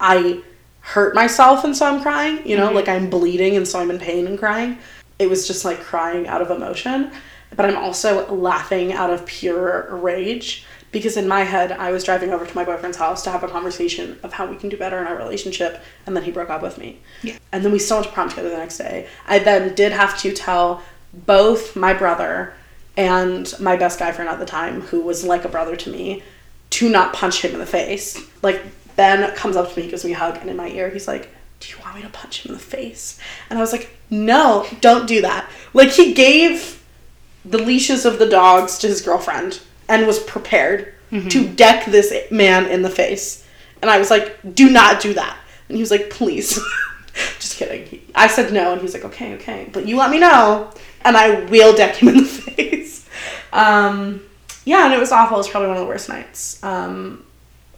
I hurt myself and so I'm crying. You know, mm-hmm. like I'm bleeding and so I'm in pain and crying. It was just like crying out of emotion. But I'm also laughing out of pure rage because in my head I was driving over to my boyfriend's house to have a conversation of how we can do better in our relationship, and then he broke up with me.
Yeah.
And then we still went to prom together the next day. I then did have to tell both my brother and my best guy friend at the time, who was like a brother to me, to not punch him in the face. Like Ben comes up to me, gives me a hug, and in my ear he's like, "Do you want me to punch him in the face?" And I was like, "No, don't do that." Like he gave the leashes of the dogs to his girlfriend and was prepared mm-hmm. to deck this man in the face. And I was like, "Do not do that." And he was like, "Please." Just kidding. I said no, and he was like, "Okay, okay, but you let me know, and I will deck him in the face." Um, yeah, and it was awful. It was probably one of the worst nights. Um,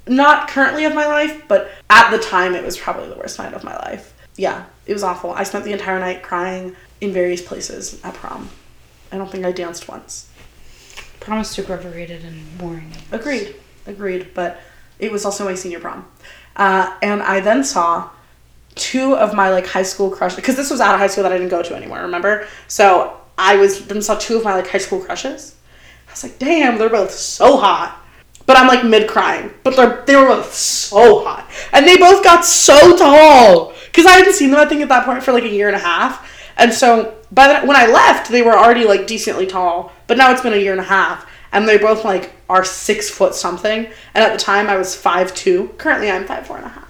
not currently of my life, but at the time, it was probably the worst night of my life. Yeah, it was awful. I spent the entire night crying in various places at prom. I don't think I danced once.
Prom is super overrated and boring.
Agreed, agreed. But it was also my senior prom, uh, and I then saw two of my like high school crushes because this was out of high school that I didn't go to anymore. Remember? So I was then saw two of my like high school crushes. I was like, damn, they're both so hot. But I'm like mid crying. But they're they were both so hot, and they both got so tall because I hadn't seen them. I think at that point for like a year and a half, and so by the when I left, they were already like decently tall. But now it's been a year and a half, and they both like are six foot something. And at the time, I was five two. Currently, I'm five four and a half.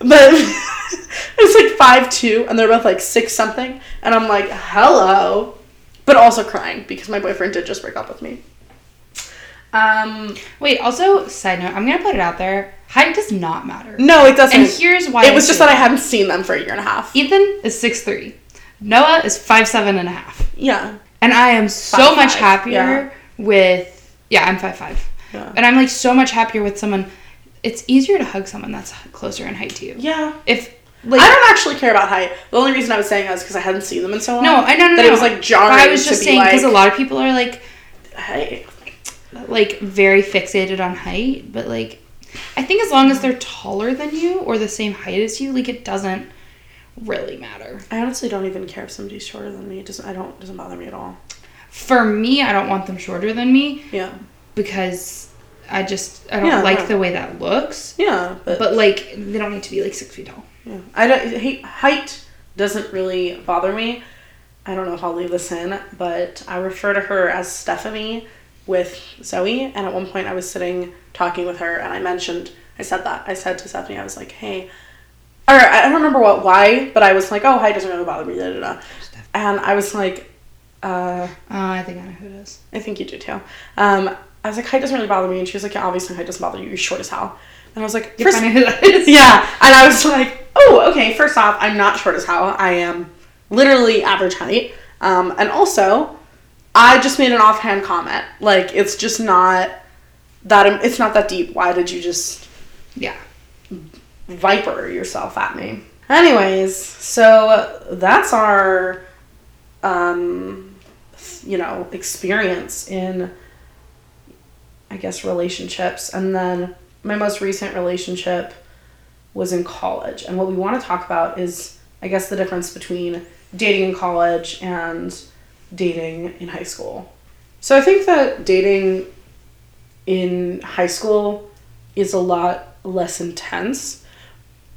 But it's like five two, and they're both like six something, and I'm like, hello, but also crying because my boyfriend did just break up with me. Um,
Wait, also, side note, I'm gonna put it out there. Height does not matter.
no, it doesn't.
And here's why
it was just that I hadn't seen them for a year and a half.
Ethan is six three. Noah is five seven and a half.
Yeah,
And I am so
Five,
much
five,
happier
yeah.
with yeah, I'm five five.
yeah,
And I'm like so much happier with someone it's easier to hug someone that's closer in height to you.
yeah.
If like
I don't actually care about height. The only reason I was saying that is because I hadn't seen them in so long.
no, I know no,
that
no.
it was like jarring.
I was just saying because
like,
a lot of people are like
hey,
like very fixated on height, but like I think as long as they're taller than you or the same height as you, like it doesn't really matter.
I honestly don't even care if somebody's shorter than me. It doesn't. I don't. It doesn't bother me at all.
For me, I don't want them shorter than me
Yeah,
because I just I don't
Yeah,
like
no.
the way that looks.
yeah, but,
But like they don't need to be like six feet tall.
Yeah. I don't. Height, height doesn't really bother me. I don't know if I'll leave this in, but I refer to her as Stephanie with Zoe. And at one point, I was sitting talking with her, and I mentioned, I said that. I said to Stephanie, I was like, hey, or I don't remember what why, but I was like, oh, height doesn't really bother me. Da, da, da. And I was like, uh,
Uh, I think I know who it is.
I think you do too. Um, I was like, height doesn't really bother me, and she was like, yeah, obviously height doesn't bother you. You're short as hell. And I was like,
If
first,
I who that is.
yeah, and I was like, oh, okay. First off, I'm not short as hell. I am literally average height. Um, and also, I just made an offhand comment. Like, it's just not that. It's not that deep. Why did you just
Yeah.
viper yourself at me? Anyways, so that's our, um, you know, experience in, I guess, relationships. And then my most recent relationship was in college. And what we want to talk about is, I guess, the difference between dating in college and dating in high school. So I think that dating in high school is a lot less intense.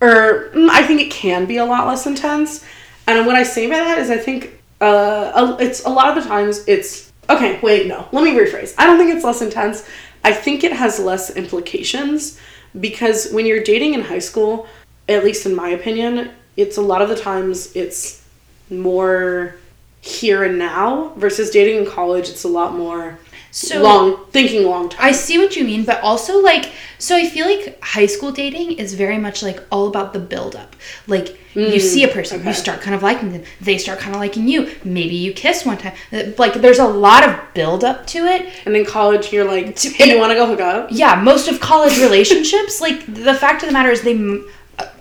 Or mm, I think it can be a lot less intense. And what I say by that is I think uh, it's a lot of the times it's okay, wait, no. Let me rephrase. I don't think it's less intense. I think it has less implications because when you're dating in high school, at least in my opinion, it's a lot of the times it's more here and now. Versus dating in college it's a lot more
So
long thinking long term.
I see what you mean, but also like so I feel like high school dating is very much like all about the build up. Like you see a person,
okay.
you start kind of liking them, they start kind of liking you. Maybe you kiss one time. Uh, Like there's a lot of build up to it.
And in college, you're like, hey, you want to go hook up?
Yeah, most of college relationships, like the fact of the matter is they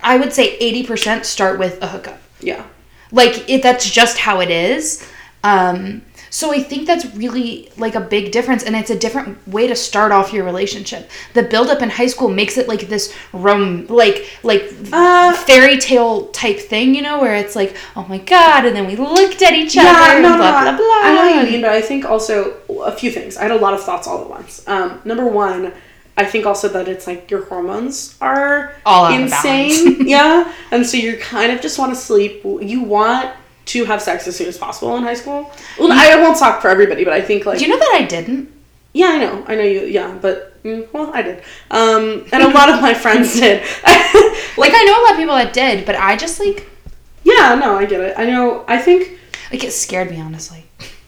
I would say 80% start with a hookup.
Yeah.
like it that's just how it is um So I think that's really like a big difference and it's a different way to start off your relationship. The build up in high school makes it like this rom like like
Uh,
fairy tale type thing, you know, where it's like, oh my god, and then we looked at each
Yeah,
other and
no, no,
blah blah
I-
blah.
I know what you mean, but I think also a few things. I had a lot of thoughts all at once. Um, number one, I think also that it's like your hormones are
All
insane. yeah, and so you kind of just want to sleep. You want to have sex as soon as possible in high school. Well, I won't talk for everybody, but I think like
Do you know that I didn't?
yeah, I know, I know you. Yeah, but mm, well, I did, um, and a lot of my friends did.
Like I know a lot of people that did, but I just like
yeah, no, I get it. I know. I think
like it scared me honestly.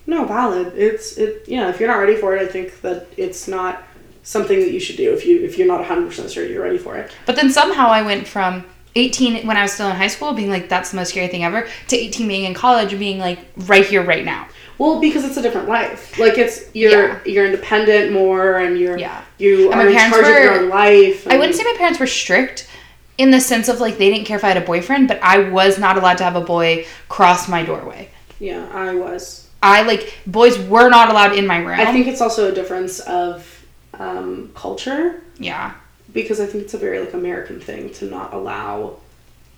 No, valid. It's it. Yeah, if you're not ready for it, I think that it's not something that you should do. If you if you're not 100 percent sure you're ready for it.
But then somehow I went from 18 when I was still in high school being like that's the most scary thing ever to 18 being in college and being like right here right now.
Well, because it's a different life. Like it's you're
Yeah.
you're independent more, and you're
Yeah.
you
And
are in charge of your
were-
own life.
I wouldn't say my parents were strict in the sense of like they didn't care if I had a boyfriend, but I was not allowed to have a boy cross my doorway.
Yeah, I was.
I like boys were not allowed in my room.
I think it's also a difference of um, culture
yeah.
Because I think it's a very like American thing to not allow.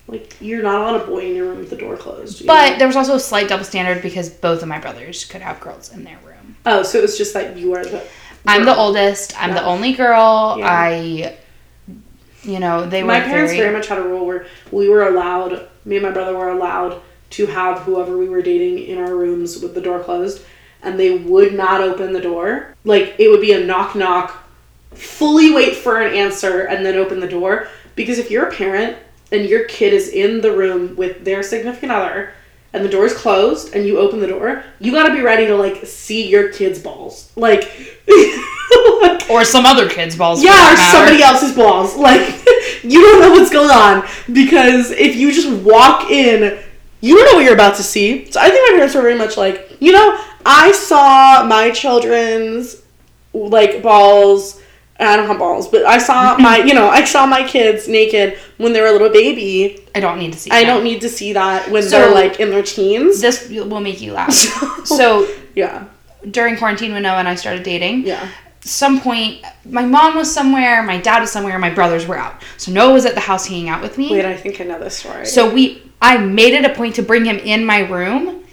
Like you're not allowed a boy in your room with the door closed.
But
know?
there was also a slight double standard because both of my brothers could have girls in their room.
oh, so it was just that you are the.
I'm the oldest. I'm the only girl.
Yeah.
I, you know, they were
my parents
very,
very much had a rule where we were allowed me and my brother were allowed to have whoever we were dating in our rooms with the door closed and they would not open the door like it would be a knock knock fully wait for an answer and then open the door because if you're a parent and your kid is in the room with their significant other and the door's closed and you open the door you got to be ready to like see your kid's balls like
or some other kid's balls.
yeah, or somebody else's balls. Like you don't know what's going on because if you just walk in, you don't know what you're about to see. So I think my parents were very much like, you know, I saw my children's like balls. I don't have balls, but I saw my, you know, I saw my kids naked when they were a little baby.
I don't need to see.
I
that.
don't need to see that when
So-
they're like in their teens.
This will make you laugh. so
yeah,
during quarantine, when Noah and I started dating,
yeah,
some point my mom was somewhere, my dad was somewhere, my brothers were out. So Noah was at the house hanging out with me.
wait, I think I know this story.
So we, I made it a point to bring him in my room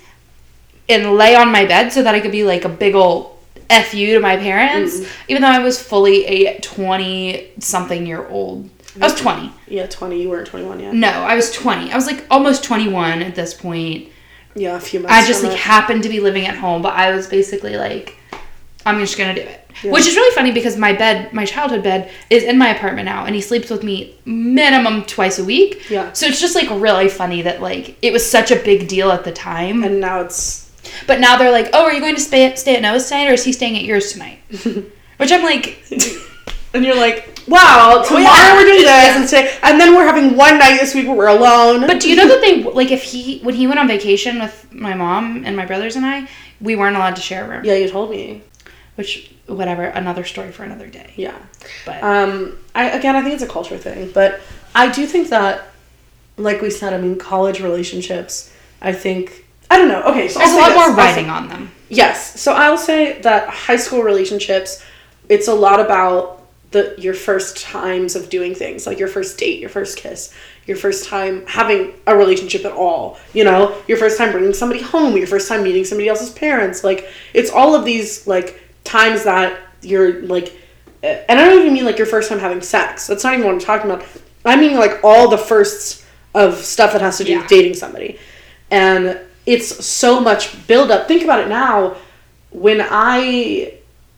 and lay on my bed so that I could be like a big old f you to my parents,
Mm.
even though I was fully a twenty something year old. I was twenty.
yeah, twenty. You weren't twenty one yet.
No, I was twenty. I was like almost twenty one at this point.
Yeah, a few months.
I just like
it.
happened to be living at home, but I was basically like, I'm just gonna do it.
Yeah.
Which is really funny because my bed, my childhood bed, is in my apartment now, and he sleeps with me minimum twice a week.
Yeah.
So it's just like really funny that like it was such a big deal at the time,
and now it's
but now they're like, oh, are you going to stay stay at Noah's tonight, or is he staying at yours tonight? Which I'm like,
and you're like, wow, tomorrow
yeah.
we're doing this,
Yeah.
and today, and then we're having one night this week where we're alone.
but do you know that they like if he when he went on vacation with my mom and my brothers and I, we weren't allowed to share a room.
yeah, you told me.
Which whatever, another story for another day.
Yeah.
But
Um, I again, I think it's a culture thing, but I do think that, like we said, I mean, college relationships. I think I don't know. Okay, so
there's
I'll
a lot
this.
more writing on them.
Yes. So I'll say that high school relationships, it's a lot about the your first times of doing things, like your first date, your first kiss, your first time having a relationship at all. You know, your first time bringing somebody home, your first time meeting somebody else's parents. Like it's all of these like times that you're like, and I don't even mean like your first time having sex. That's not even what I'm talking about. I mean like all the firsts of stuff that has to do
Yeah.
with dating somebody, and it's so much buildup. Think about it now. When I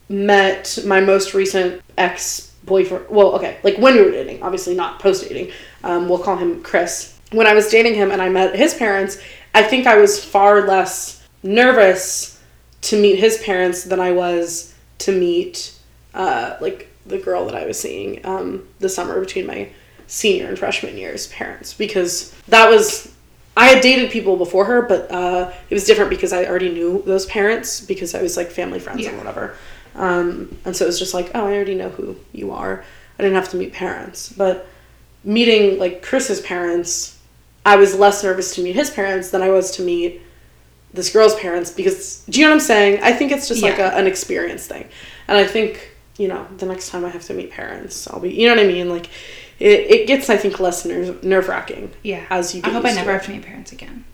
met my most recent ex boyfriend, well, okay, like when we were dating, obviously not post dating. Um, we'll call him Chris. When I was dating him and I met his parents, I think I was far less nervous to meet his parents than I was to meet uh, like the girl that I was seeing um, the summer between my senior and freshman year's parents because that was I had dated people before her, but uh, it was different because I already knew those parents because I was like family friends
Yeah.
and whatever. Um, and so it was just like, oh, I already know who you are. I didn't have to meet parents, but meeting like Chris's parents, I was less nervous to meet his parents than I was to meet this girl's parents because do you know what I'm saying? I think it's just like a, an experience thing, and I think you know the next time I have to meet parents, I'll be you know what I mean. Like it, it gets I think less nerve wracking.
Yeah.
As you
I hope I never have to meet parents again.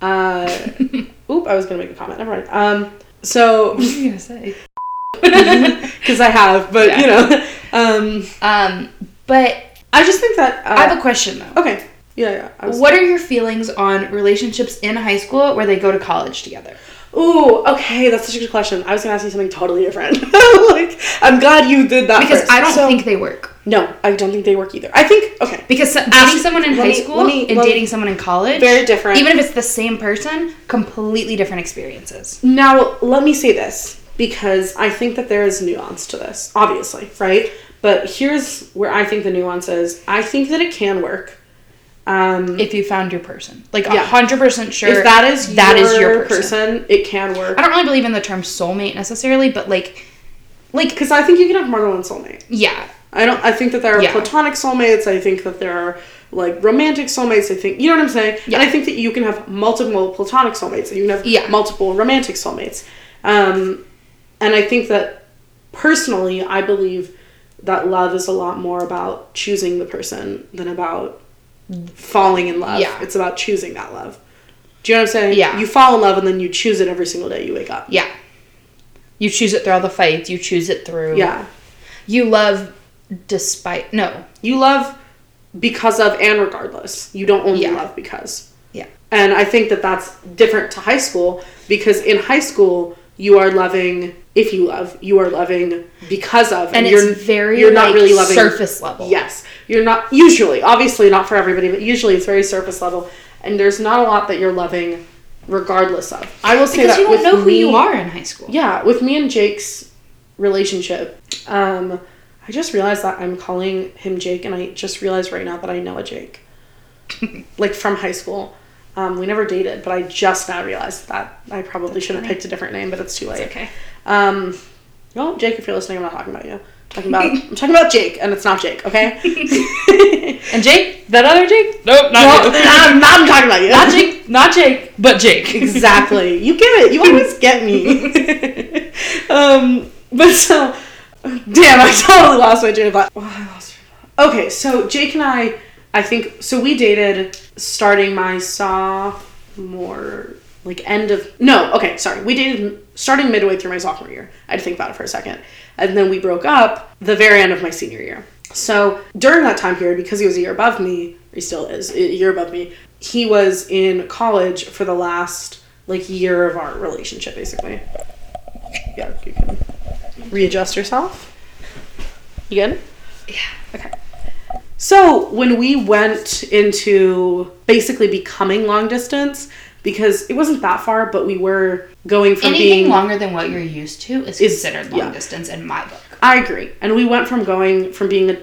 Uh, oop! I was gonna make a comment. Never mind. Um, so
What were you gonna say?
because I have, but
Yeah.
you know, um,
Um, but
I just think that uh,
I have a question though.
okay. Yeah, yeah.
What are your feelings on relationships in high school where they go to college together?
Ooh, okay, that's such a good question. I was gonna ask you something totally different. like, I'm glad you did that
Because
first.
I don't
So-
think they work.
No, I don't think they work either. I think okay,
Because so- dating someone in high
me-
school
let me-
and
me-
dating someone in college,
very different.
even if it's the same person, completely different experiences.
Now, let me say this because I think that there is nuance to this, obviously, right? But here's where I think the nuance is. I think that it can work. Um,
If you found your person, like a
Yeah.
hundred percent sure,
if that is
that
your
is your person.
person, it can work.
I don't really believe in the term soulmate necessarily, but like, like
Because I think you can have more than one soulmate.
yeah,
I don't. I think that there are
Yeah.
platonic soulmates. I think that there are like romantic soulmates. I think you know what I'm saying.
Yeah.
And I think that you can have multiple platonic soulmates. And you can have
Yeah.
multiple romantic soulmates. Um, and I think that personally, I believe that love is a lot more about choosing the person than about falling in love.
Yeah.
It's about choosing that love. Do you know what I'm saying?
Yeah.
You fall in love and then you choose it every single day you wake up.
yeah. You choose it through all the fights. You choose it through.
Yeah.
You love despite no.
You love because of and regardless. You don't only
Yeah.
love because.
Yeah.
And I think that that's different to high school because in high school you are loving if you love you are loving because of
And
you're
very
you're not
like,
really loving
surface level.
Yes. You're not usually obviously not for everybody but usually it's very surface level and there's not a lot that you're loving regardless of. I will say
Because
that
you don't know who
me,
you are in high school.
yeah, with me and Jake's relationship, um, I just realized that I'm calling him Jake, and I just realized right now that I know a Jake, like from high school. Um, we never dated, but I just now realized that I probably should have picked a different name, but it's too late.
It's okay.
Um, well, Jake, if you're listening, I'm not talking about you. I'm talking about I'm talking about Jake, and it's not Jake, okay?
And Jake, that other Jake? Nope,
no, I'm not talking about you.
Not Jake, not Jake, but Jake.
exactly. You get it. You always get me. um, but so, damn, I totally lost my train of thought. Oh, I lost my train of thought. Okay, so Jake and I, I think, so we dated starting my sophomore, like end of, no, okay, sorry. We dated starting midway through my sophomore year. I had to think about it for a second. And then we broke up the very end of my senior year. So during that time period, because he was a year above me, he still is a year above me, he was in college for the last like year of our relationship, basically. Yeah, you can readjust yourself. You good?
Yeah.
Okay. So when we went into basically becoming long distance, because it wasn't that far, but we were going from
Anything
being
longer than what you're used to is
Is-
considered long
yeah.
distance in my book.
I agree. And we went from going from being a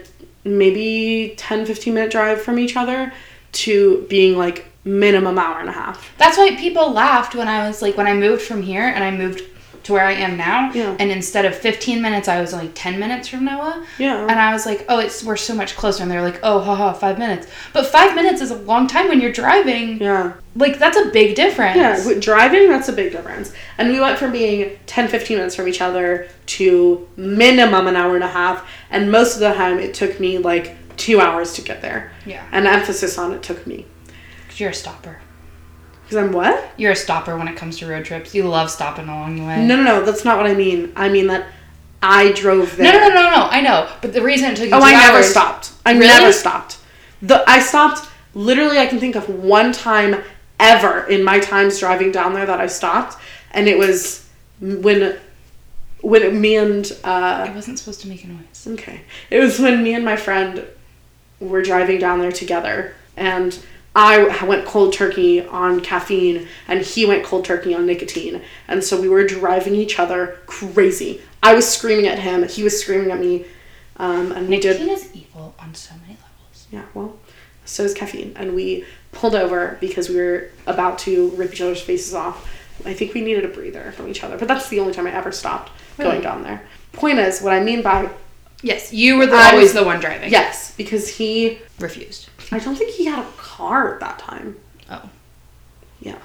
maybe 10 15 minute drive from each other to being like minimum hour and a half.
That's why people laughed when I was like when I moved from here and I moved to where I am now.
Yeah.
And instead of 15 minutes, I was only 10 minutes from Noah.
Yeah.
And I was like, oh, it's we're so much closer. And they're like, oh, haha, five minutes. But five minutes is a long time when you're driving.
yeah.
Like that's a big difference.
Yeah, driving, that's a big difference. And we went from being 10, 15 minutes from each other to minimum an hour and a half. And most of the time, it took me like two hours to get there.
Yeah.
And emphasis on it took me.
'Cause you're a stopper.
Because I'm what?
You're a stopper when it comes to road trips. You love stopping along the way.
No, no, no, that's not what I mean. I mean that I drove there.
No, no, no, no, no. I know, but the reason it took you
Oh, I never stopped. I
Really?
never stopped. The I stopped literally I can think of one time ever in my times driving down there that I stopped and it was when when me and uh
I wasn't supposed to make a noise.
okay. It was when me and my friend were driving down there together and I went cold turkey on caffeine and he went cold turkey on nicotine. And so we were driving each other crazy. I was screaming at him, he was screaming at me. Um, and we did
Nicotine is evil on so many levels.
yeah, well, so is caffeine. And we pulled over because we were about to rip each other's faces off. I think we needed a breather from each other, but that's the only time I ever stopped going down there. Point is, what I mean by
Yes, you were the, always the one driving.
yes, because he,
Refused.
I don't think he had a car at that time.
Oh.
Yeah.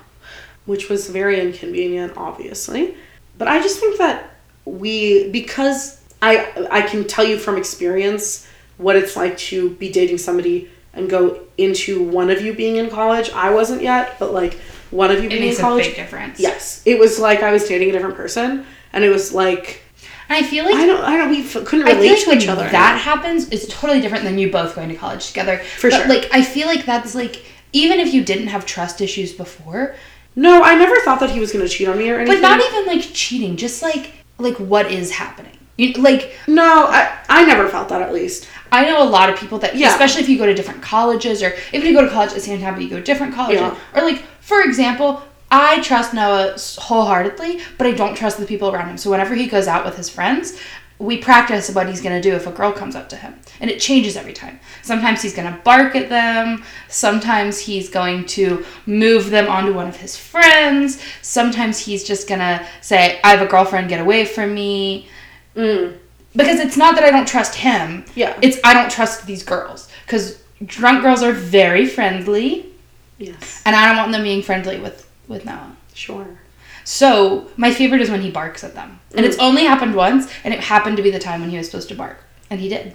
which was very inconvenient, obviously. But I just think that we, because I, I can tell you from experience what it's like to be dating somebody and go into one of you being in college. I wasn't yet, but like one of you
It
being in
makes a
college.
big difference.
Yes, it was like I was dating a different person, and it was like
And I feel like
I don't, I don't, we f- couldn't
I
relate
like
to
when
each other.
that happens, it's totally different than you both going to college together.
For
but,
sure.
Like I feel like that's like even if you didn't have trust issues before,
no, I never thought that he was gonna cheat on me or anything.
but not even like cheating, just like like what is happening. You, like
No, I, I never felt that at least.
I know a lot of people that,
Yeah.
especially if you go to different colleges or even if you go to college at the same time, but you go to different colleges,
Yeah.
or like for example, I trust Noah wholeheartedly, but I don't trust the people around him. So whenever he goes out with his friends, we practice what he's gonna do if a girl comes up to him, and it changes every time. Sometimes he's gonna bark at them. Sometimes he's going to move them onto one of his friends. Sometimes he's just gonna say, "I have a girlfriend, get away from me."
Mm.
because it's not that I don't trust him.
Yeah.
It's I don't trust these girls because drunk girls are very friendly,
Yes.
and I don't want them being friendly with with Noah.
Sure.
So my favorite is when he barks at them, and it's only happened once, and it happened to be the time when he was supposed to bark, and he did.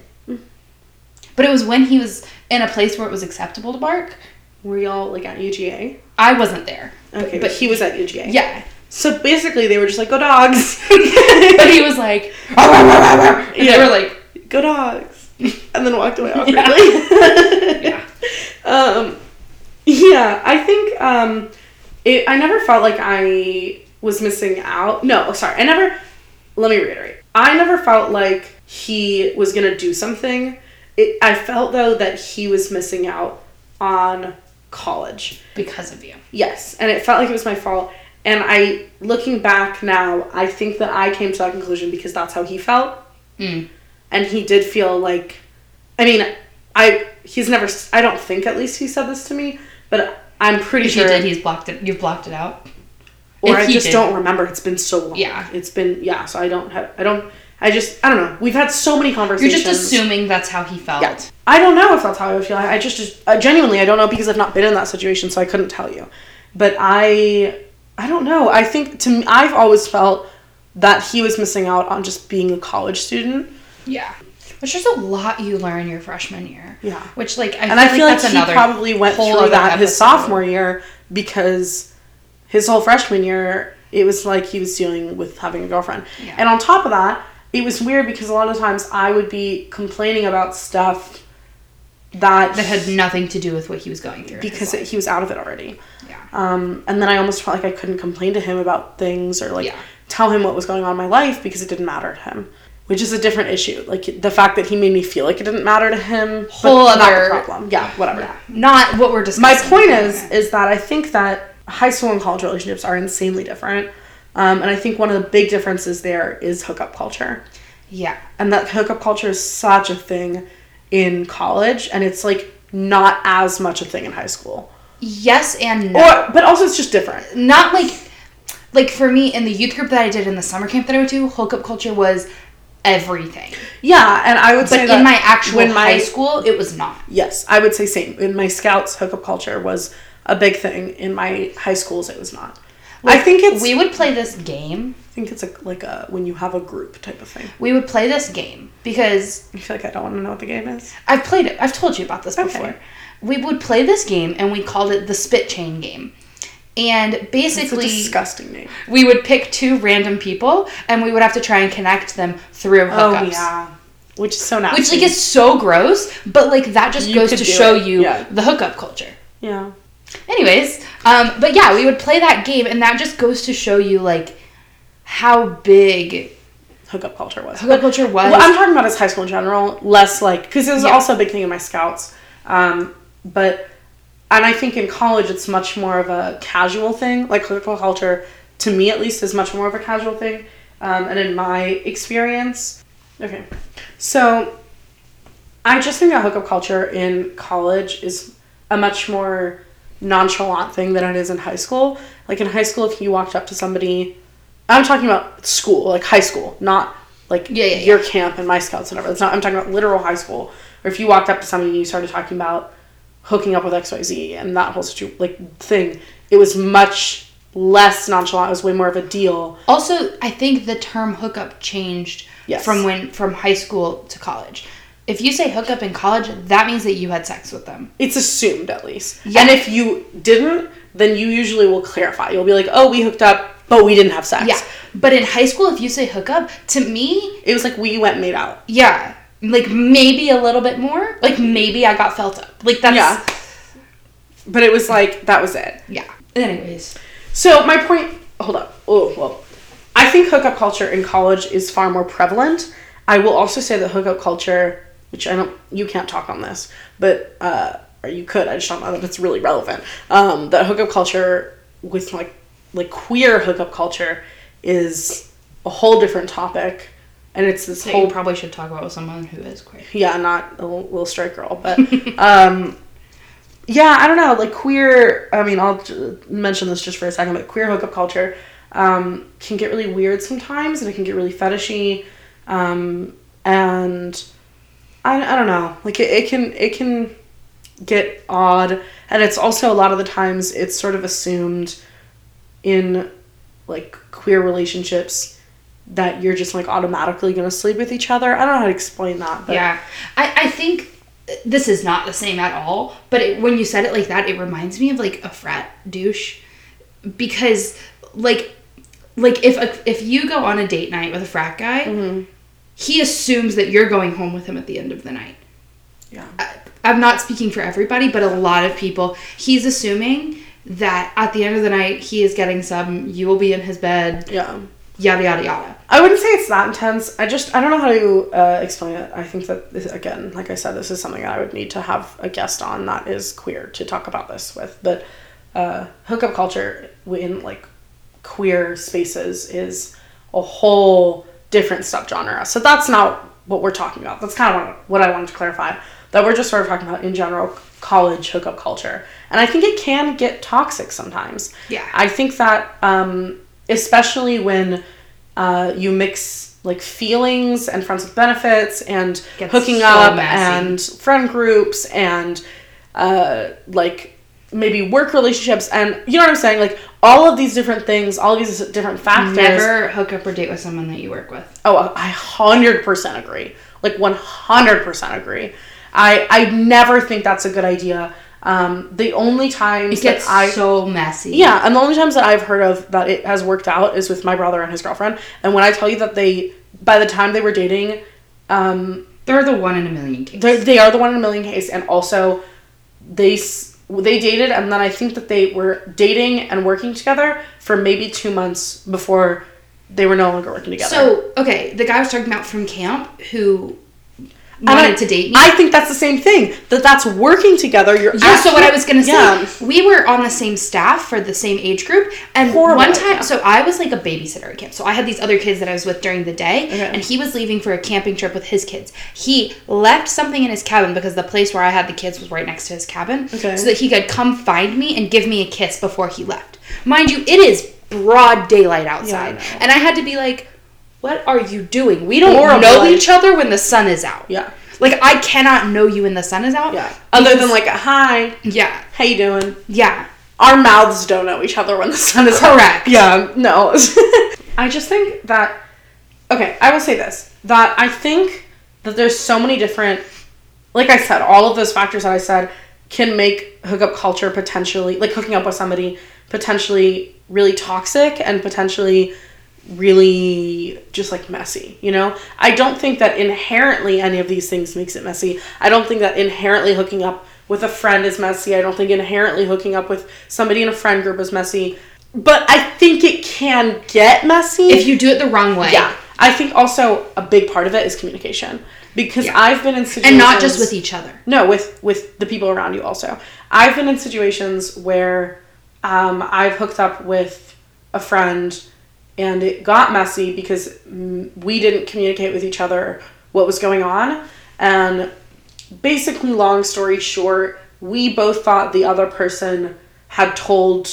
But it was when he was in a place where it was acceptable to bark.
Were y'all like at UGA?
I wasn't there.
Okay, but he was at UGA.
Yeah.
So basically, they were just like, "Go dogs."
But he was like, and
Yeah.
they were like,
"Go dogs," and then walked away awkwardly.
yeah.
um, yeah, I think um, it. I never felt like I was missing out. No, sorry, I never. Let me reiterate. I never felt like he was gonna do something. It, I felt though that he was missing out on college.
because of you.
Yes, and it felt like it was my fault. And I, looking back now, I think that I came to that conclusion because that's how he felt,
Mm.
and he did feel like, I mean, I he's never. I don't think at least he said this to me, but I'm pretty
If
sure.
did, he's blocked it. You've blocked it out.
or
if
I just
did.
don't remember. It's been so long.
Yeah.
it's been yeah. So I don't have. I don't. I just. I don't know. We've had so many conversations.
You're just assuming that's how he felt.
Yeah. I don't know if that's how I would feel. I I just, just uh, genuinely, I don't know because I've not been in that situation, so I couldn't tell you. But I, I don't know. I think to me, I've always felt that he was missing out on just being a college student.
Yeah. Which there's a lot you learn your freshman year.
Yeah.
Which like I
and I feel like
that's
he probably went through that his sophomore year because his whole freshman year, it was like he was dealing with having a girlfriend.
Yeah.
And on top of that, it was weird because a lot of times I would be complaining about stuff that
that had nothing to do with what he was going through.
because it, he was out of it already.
yeah.
Um, and then I almost felt like I couldn't complain to him about things or like
Yeah.
tell him what was going on in my life because it didn't matter to him, which is a different issue. Like the fact that he made me feel like it didn't matter to him,
Whole
but
other-
the problem. Yeah, whatever.
Yeah. Not what we're discussing.
My point is, is that I think that high school and college relationships are insanely different. Um, and I think one of the big differences there is hookup culture.
Yeah.
And that hookup culture is such a thing in college, and it's like not as much a thing in high school.
Yes and no.
Or, but also it's just different.
not like like for me in the youth group that I did in the summer camp that I went to, hookup culture was everything.
Yeah, and I would
But
say that
in my actual
when my
high school, it was not.
yes, I would say same. In my scouts, hookup culture was a big thing. In my high schools, it was not. I think it's.
We would play this game.
I think it's a, like a when you have a group type of thing.
We would play this game because
I feel like I don't want to know what the game is.
I've played it. I've told you about this
Okay.
before. We would play this game and we called it the spit chain game. And basically,
disgusting name.
we would pick two random people and we would have to try and connect them through hookups.
Oh yeah, which is so nasty.
Which like is so gross, but like that just
You
goes to show
it,
you
yeah.
the hookup culture.
yeah.
Anyways, um, but yeah, we would play that game, and that just goes to show you like how big
Hookup culture was.
hookup culture was.
Well, I'm talking about as high school in general, less like because it was
Yeah.
also a big thing in my scouts. Um, but and I think in college it's much more of a casual thing. Like hookup culture, to me at least, is much more of a casual thing. Um, and in my experience, okay, so I just think that hookup culture in college is a much more nonchalant thing than it is in high school. Like in high school, if you walked up to somebody, I'm talking about school, like high school, not like
Yeah, yeah,
your camp and my scouts and whatever. It's not. I'm talking about literal high school. Or if you walked up to somebody and you started talking about hooking up with X Y Z and that whole situ- like thing, it was much less nonchalant. It was way more of a deal.
Also, I think the term hookup changed
Yes.
from when from high school to college. If you say hookup in college, that means that you had sex with them.
It's assumed at least.
Yeah.
And if you didn't, then you usually will clarify. You'll be like, "Oh, we hooked up, but we didn't have sex."
Yeah. But in high school, if you say hookup, to me,
It was like we went and made out.
yeah, like maybe a little bit more. Like maybe I got felt up. Like that's
Yeah. But it was like that was it.
yeah. Anyways,
So my point. Hold up. Oh well. I think hookup culture in college is far more prevalent. I will also say that hookup culture, which I don't, you can't talk on this, but uh, or you could. I just don't know that it's really relevant. Um, that hookup culture with like like queer hookup culture is a whole different topic, and it's this
so
whole
you probably should talk about with someone who is queer.
yeah, not a little, little straight girl, but um, yeah, I don't know. Like queer, I mean, I'll mention this just for a second, but queer hookup culture um, can get really weird sometimes, and it can get really fetishy, um, and I, I don't know. Like it, it can it can get odd, and it's also a lot of the times it's sort of assumed in like queer relationships that you're just like automatically gonna sleep with each other. I don't know how to explain that, but
Yeah, I, I think this is not the same at all. But it, when you said it like that, it reminds me of like a frat douche, because like like if a, if you go on a date night with a frat guy,
Mhm.
he assumes that you're going home with him at the end of the night.
yeah.
I- I'm not speaking for everybody, but a lot of people, he's assuming that at the end of the night he is getting some. You will be in his bed.
Yeah.
Yada yada yada.
I wouldn't say it's that intense. I just I don't know how to uh, explain it. I think that this, again, like I said, this is something that I would need to have a guest on that is queer to talk about this with. But uh, hookup culture in like queer spaces is a whole different subgenre. So that's not what we're talking about. That's kind of what I wanted to clarify. That we're just sort of talking about in general college hookup culture, and I think it can get toxic sometimes.
Yeah.
I think that um, especially when uh, you mix like feelings and friends with benefits and
Gets
hooking
so
up
messy.
and friend groups and uh, like maybe work relationships and you know what I'm saying like all of these different things all of these different factors
Never hook up or date with someone that you work with.
oh I hundred percent agree like one hundred percent agree I I never think that's a good idea um, the only times
It gets
that I
so messy.
yeah, and the only times that I've heard of that it has worked out is with my brother and his girlfriend. And when I tell you that they, by the time they were dating, um,
They're the one in a million case.
they are the one in a million case, and also they they dated, and then I think that they were dating and working together for maybe two months before they were no longer working together.
So, okay, the guy I was talking about from camp who wanted
I-
to date me.
I think that's the same thing. That that's working together. You're
yeah, so what I was gonna say,
Yeah.
we were on the same staff for the same age group, and
Horrible
one time,
idea.
so I was like a babysitter at camp. So I had these other kids that I was with during the day,
Okay.
and he was leaving for a camping trip with his kids. He left something in his cabin because the place where I had the kids was right next to his cabin,
Okay.
so that he could come find me and give me a kiss before he left. Mind you, it is broad daylight outside,
know.
and I had to be like, "What are you doing? We don't
Horrible
know
idea.
each other when the sun is out."
Yeah,
Like I cannot know you when the sun is out.
yeah. Other than like a hi,
yeah,
how you doing?
yeah.
our mouths don't know each other when the sun is out.
Correct.
Yeah, no. I just think that okay, I will say this. That I think that there's so many different like I said, all of those factors that I said can make hookup culture potentially like hooking up with somebody potentially really toxic and potentially really just like messy, you know? I don't think that inherently any of these things makes it messy. I don't think that inherently hooking up with a friend is messy. I don't think inherently hooking up with somebody in a friend group is messy. But I think it can get messy.
If you do it the wrong way.
yeah. I think also a big part of it is communication. Because
Yeah.
I've been in situations
And not just with each other.
no, with with the people around you also. I've been in situations where um, I've hooked up with a friend and it got messy because we didn't communicate with each other what was going on. And basically long story short we both thought the other person had told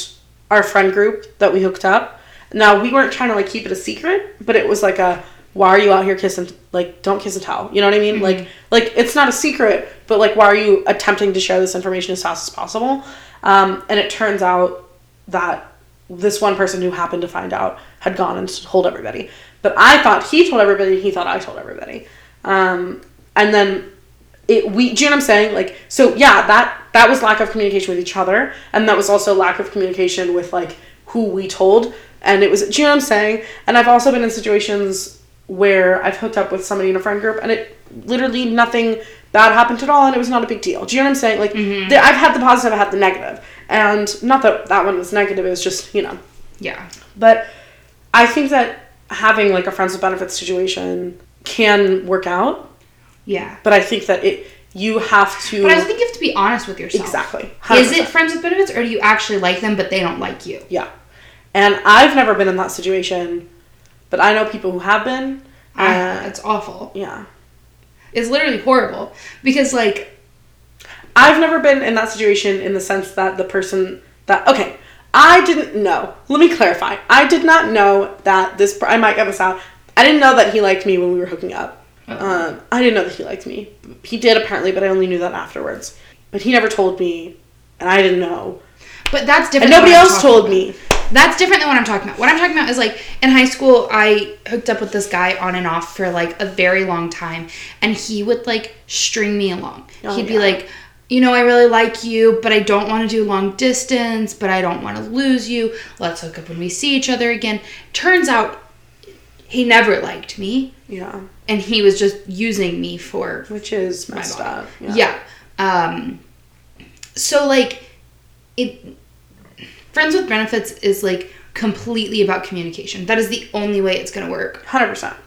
our friend group that we hooked up. Now we weren't trying to like keep it a secret but it was like a why are you out here kissing like don't kiss and tell you know what i mean? Like like it's not a secret but like why are you attempting to share this information as fast as possible? Um, and it turns out that this one person who happened to find out had gone and told everybody. But I thought he told everybody, and he thought I told everybody. Um, and then it we do you know what I'm saying? Like so yeah, that that was lack of communication with each other, and that was also lack of communication with like who we told. And it was do you know what I'm saying? And I've also been in situations where I've hooked up with somebody in a friend group and it literally nothing bad happened at all and it was not a big deal. Do you know what I'm saying? Like the, I've had the positive, I've had the negative. And not that that one was negative, it was just, you know,
Yeah.
but I think that having like a friends with benefits situation can work out,
Yeah.
but I think that it you have to
But I think you have to be honest with yourself.
exactly.
Is
100%.
it friends with benefits or do you actually like them but they don't like you?
Yeah. And I've never been in that situation, but I know people who have been.
Ah,
Uh,
it's awful.
yeah.
It's literally horrible because like
I've never been in that situation in the sense that the person that okay, I didn't know. Let me clarify. I did not know that this. I might get this out. I didn't know that he liked me when we were hooking up. Um, I didn't know that he liked me. He did apparently, but I only knew that afterwards. But he never told me, and I didn't know.
but that's
And
different.
nobody
than what I'm
else told
about.
me.
That's different than what I'm talking about. What I'm talking about is like in high school, I hooked up with this guy on and off for like a very long time, and he would like string me along.
Oh,
He'd be like, you know, I really like you, but I don't want to do long distance, but I don't want to lose you. Let's hook up when we see each other again. Turns out he never liked me,
Yeah,
and he was just using me for
which is
my
messed up.
Yeah. Um so like it friends with benefits is like completely about communication. That is the only way it's going to work.
hundred percent.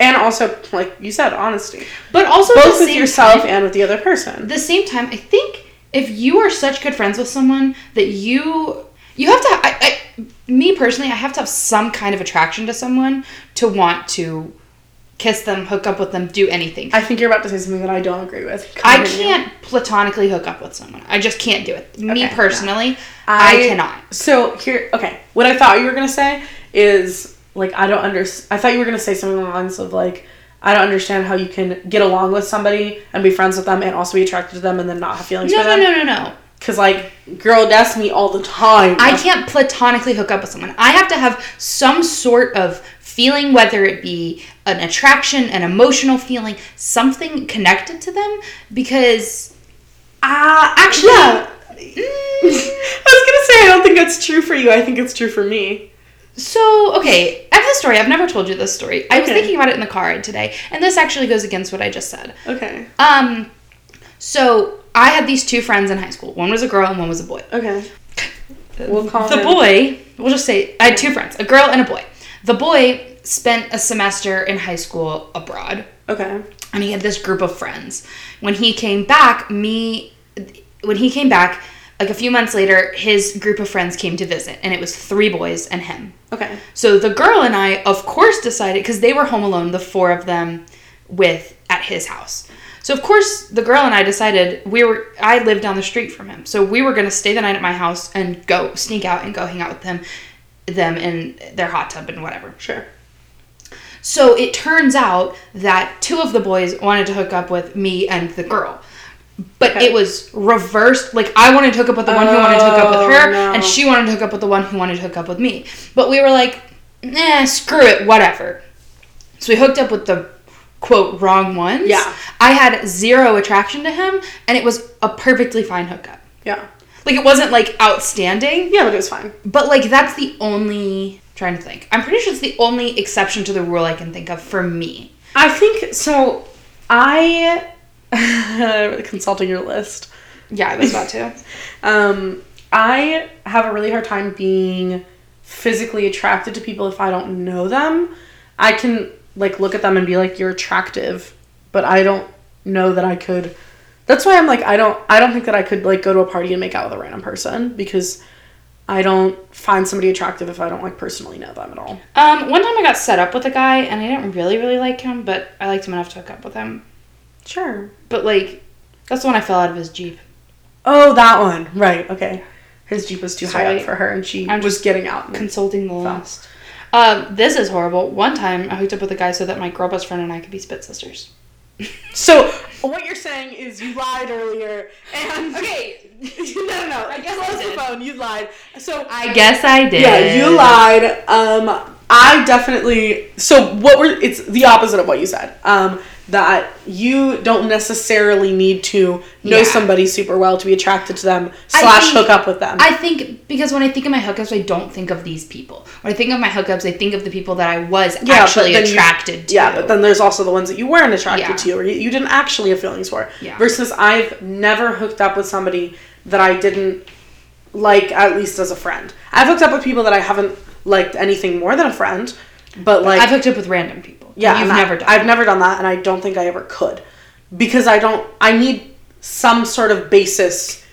And also, like you said, honesty,
But also
both with yourself
time,
and with the other person.
at the same time, I think if you are such good friends with someone that you you have to I, I me personally, I have to have some kind of attraction to someone to want to kiss them, hook up with them, do anything.
I think you're about to say something that I don't agree with.
I can't platonically hook up with someone. I just can't do it. Me
Okay,
personally, I,
I-
cannot.
So here, okay. What I thought you were gonna say is like I don't under. I thought you were gonna say something along the lines of like I don't understand how you can get along with somebody and be friends with them and also be attracted to them and then not have feelings
No,
for
no,
them.
no, no, no.
Cause like, girl, that's me all the time.
I can't platonically hook up with someone. I have to have some sort of feeling, whether it be an attraction, an emotional feeling, something connected to them, because
Ah,
Actually-
yeah. I was gonna say I don't think that's true for you. I think it's true for me.
So, okay, I have this story. I've never told you this story. I was thinking about it in the car today, and this actually goes against what I just said.
Okay.
Um, so I had these two friends in high school. One was a girl and one was a boy.
Okay. We'll call
the
him-
boy, we'll just say I had two friends, a girl and a boy. The boy spent a semester in high school abroad,
Okay.
and he had this group of friends. When he came back, me when he came back, like a few months later, his group of friends came to visit, and it was three boys and him.
Okay.
So the girl and I, of course, decided because they were home alone, the four of them, with at his house. So of course, the girl and I decided we were. I lived down the street from him, so we were gonna stay the night at my house and go sneak out and go hang out with them, them in their hot tub and whatever.
Sure.
So it turns out that two of the boys wanted to hook up with me and the girl. But
Okay.
it was reversed. Like I wanted to hook up with the one who wanted to hook up with
Oh,
her,
no.
and she wanted to hook up with the one who wanted to hook up with me. But we were like, nah, screw it, whatever. So we hooked up with the quote wrong ones.
Yeah.
I had zero attraction to him, and it was a perfectly fine hookup.
Yeah.
Like it wasn't like outstanding,
Yeah, but it was fine.
but like that's the only trying to think. I'm pretty sure it's the only exception to the rule I can think of for me.
I think so. I consulting your list.
Yeah, I was about to.
Um, I have a really hard time being physically attracted to people if I don't know them. I can like look at them and be like, "You're attractive," but I don't know that I could. That's why I'm like, I don't. I don't think that I could like go to a party and make out with a random person because I don't find somebody attractive if I don't like personally know them at all.
Um, one time I got set up with a guy and I didn't really, really like him, but I liked him enough to hook up with him.
Sure.
But like, that's the one I fell out of his jeep.
Oh, that one. Right. Okay. His jeep was too high up for her, and she
I'm
was
just
getting out.
Consulting the list. Um, this is horrible. One time I hooked up with a guy so that my girl best friend and I could be spit sisters.
So what you're saying is you lied earlier, and
Okay.
no, no, no.
I guess I
close the phone. You lied. So
I guess I did.
yeah, you lied. Um, I definitely. So what were? It's the opposite of what you said. Um, that you don't necessarily need to know
Yeah.
somebody super well to be attracted to them slash
think-
hook up with them.
I think because when I think of my hookups, I don't think of these people. When I think of my hookups, I think of the people that I was
Yeah,
actually
then you-
attracted to.
Yeah, but then there's also the ones that you weren't attracted
Yeah.
to or you, you didn't actually have feelings for.
Yeah.
Versus I've never hooked up with somebody that I didn't like at least as a friend. I've hooked up with people that I haven't liked anything more than a friend, but like
I've hooked up with random people.
yeah,
you've
and I-
never done.
I've never done that and I don't think I ever could. Because I don't I need some sort of basis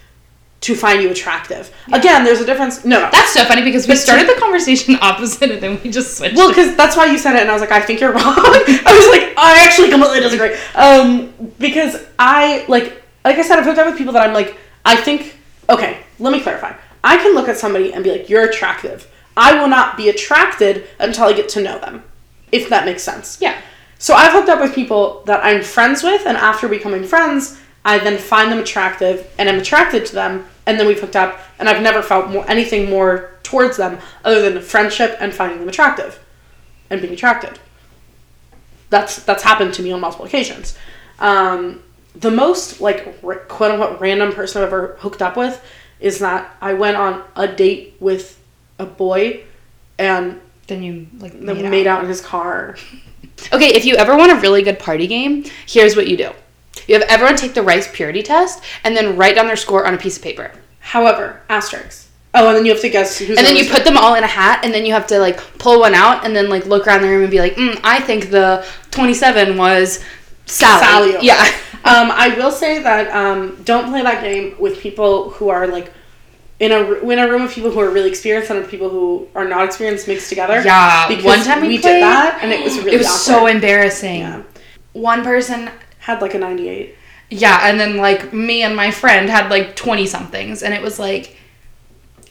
to find you attractive. Again, there's a difference. No, no.
That's so funny because we started the conversation opposite and then we just switched.
Well, because that's why you said it, and I was like, I think you're wrong. I was like, I actually completely disagree. Um, because I like, like I said, I've hooked up with people that I'm like, I think. Okay, let me clarify. I can look at somebody and be like, you're attractive. I will not be attracted until I get to know them, if that makes sense.
yeah.
So I've hooked up with people that I'm friends with, and after becoming friends, I then find them attractive, and I'm attracted to them, and then we've hooked up, and I've never felt more anything more towards them other than friendship and finding them attractive, and being attracted. That's that's happened to me on multiple occasions. Um, the most like quote unquote random person I've ever hooked up with is that I went on a date with a boy, and
Then you like made,
made
out.
out in his car.
Okay, if you ever want a really good party game, here's what you do. You have everyone take the rice purity test and then write down their score on a piece of paper.
However, asterisks. Oh, and then you have to guess who's.
And then you put them all in a hat, and then you have to like pull one out, and then like look around the room and be like, mm, "I think the twenty-seven was Sally."
Sally.
Yeah.
Um, I will say that um, don't play that game with people who are like in a in a room of people who are really experienced and people who are not experienced mixed together.
Yeah.
Because
one time we,
we
played,
did that, and it was really
it was so embarrassing.
Yeah.
One person,
Had like a ninety eight.
yeah, and then like me and my friend had like twenty somethings, and it was like,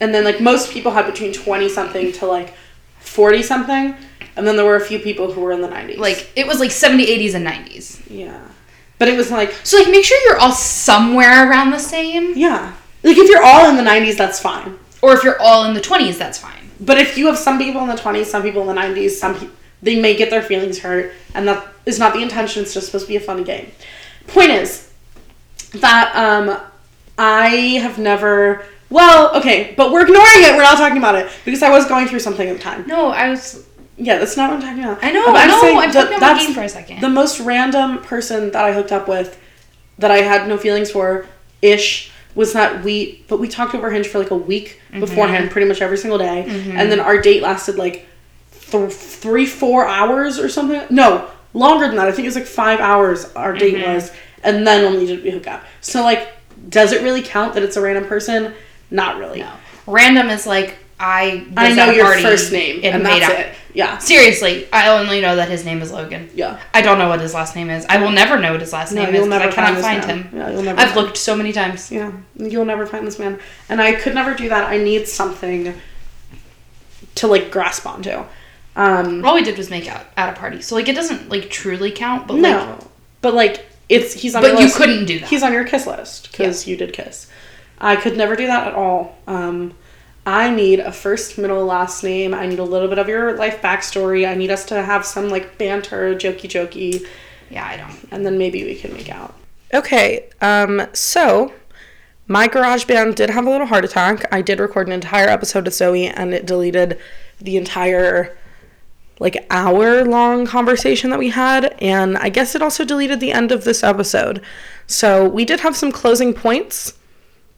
and then like most people had between 20 something to like 40 something and then there were a few people who were in the 90s
like it was like 70s, 80s, and 90s.
yeah but it was like
So like make sure you're all somewhere around the same,
yeah like if you're all in the 90s that's fine
or if you're all in the 20s, that's fine.
but if you have some people in the 20s some people in the 90s some pe- they may get their feelings hurt and that is not the intention it's just supposed to be a funny game point is that um i have never well okay but we're ignoring it we're not talking about it because i was going through something at the time
No, I was.
Yeah, that's not what I'm talking about.
I know, I know. I'm talking about the game for a second.
The most random person that I hooked up with, that I had no feelings for, ish, was that we. But we talked over Hinge for like a week
Mm-hmm.
beforehand, pretty much every single day, and then our date lasted like th- three, four hours or something. No, longer than that. I think it was like five hours. Our date
Mm-hmm.
was, and then only did we hook up. So like, does it really count that it's a random person? Not really.
No. Random is like I.
I know your first name, and,
made
that's
out.
it. Yeah.
Seriously, I only know that his name is Logan.
Yeah.
I don't know what his last name is. I will never know what his last
No,
name is. I cannot
find
find him.
Yeah, you'll never
I've looked so many times.
Yeah, you'll never find this man. And I could never do that. I need something to like grasp onto. Um,
All we did was make out at a party, so like it doesn't like truly count. But
no,
like,
but like it's he's on.
but
your
you
list.
couldn't do that.
He's on your kiss list because you did kiss. I could never do that at all. Um, I need a first, middle, last name. I need a little bit of your life backstory. I need us to have some like banter, jokey, jokey.
yeah, I don't.
and then maybe we can make out. Okay, um, so my GarageBand did have a little heart attack. I did record an entire episode with Zoe and it deleted the entire like hour long conversation that we had, and I guess it also deleted the end of this episode. So we did have some closing points.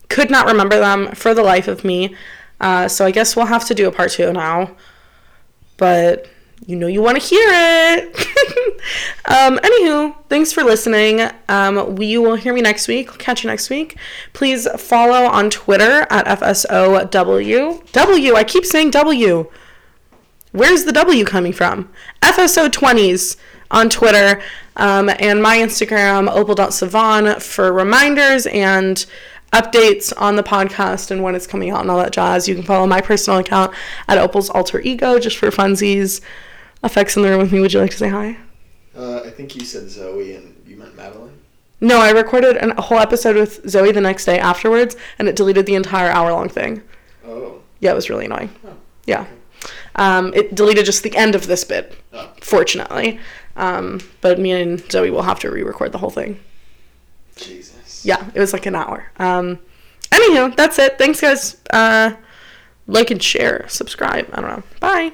Could not remember them for the life of me. Uh, so I guess we'll have to do a part two now. But you know you want to hear it. um, anywho, thanks for listening. Um, we will hear me next week. Catch you next week. Please follow on Twitter at FSOW. W, I keep saying W. Where's the W coming from? FSO20s on Twitter um, and my Instagram, opal.savan, for reminders and updates on the podcast and when it's coming out and all that jazz. You can follow my personal account at Opal's Alter Ego just for funsies. Effects in the room with me. Would you like to say hi?
Uh, I think you said Zoe, and You meant Madelyn?
No, I recorded an, a whole episode with Zoe the next day afterwards, and it deleted the entire hour long thing.
Oh.
Yeah, it was really annoying.
Oh.
Yeah. Um, it deleted just the end of this bit,
Oh.
fortunately. Um, but me and Zoe will have to re record the whole thing.
Jesus.
Yeah, it was like an hour. Um, anywho, that's it. Thanks, guys. Uh, like and share, subscribe. I don't know. Bye.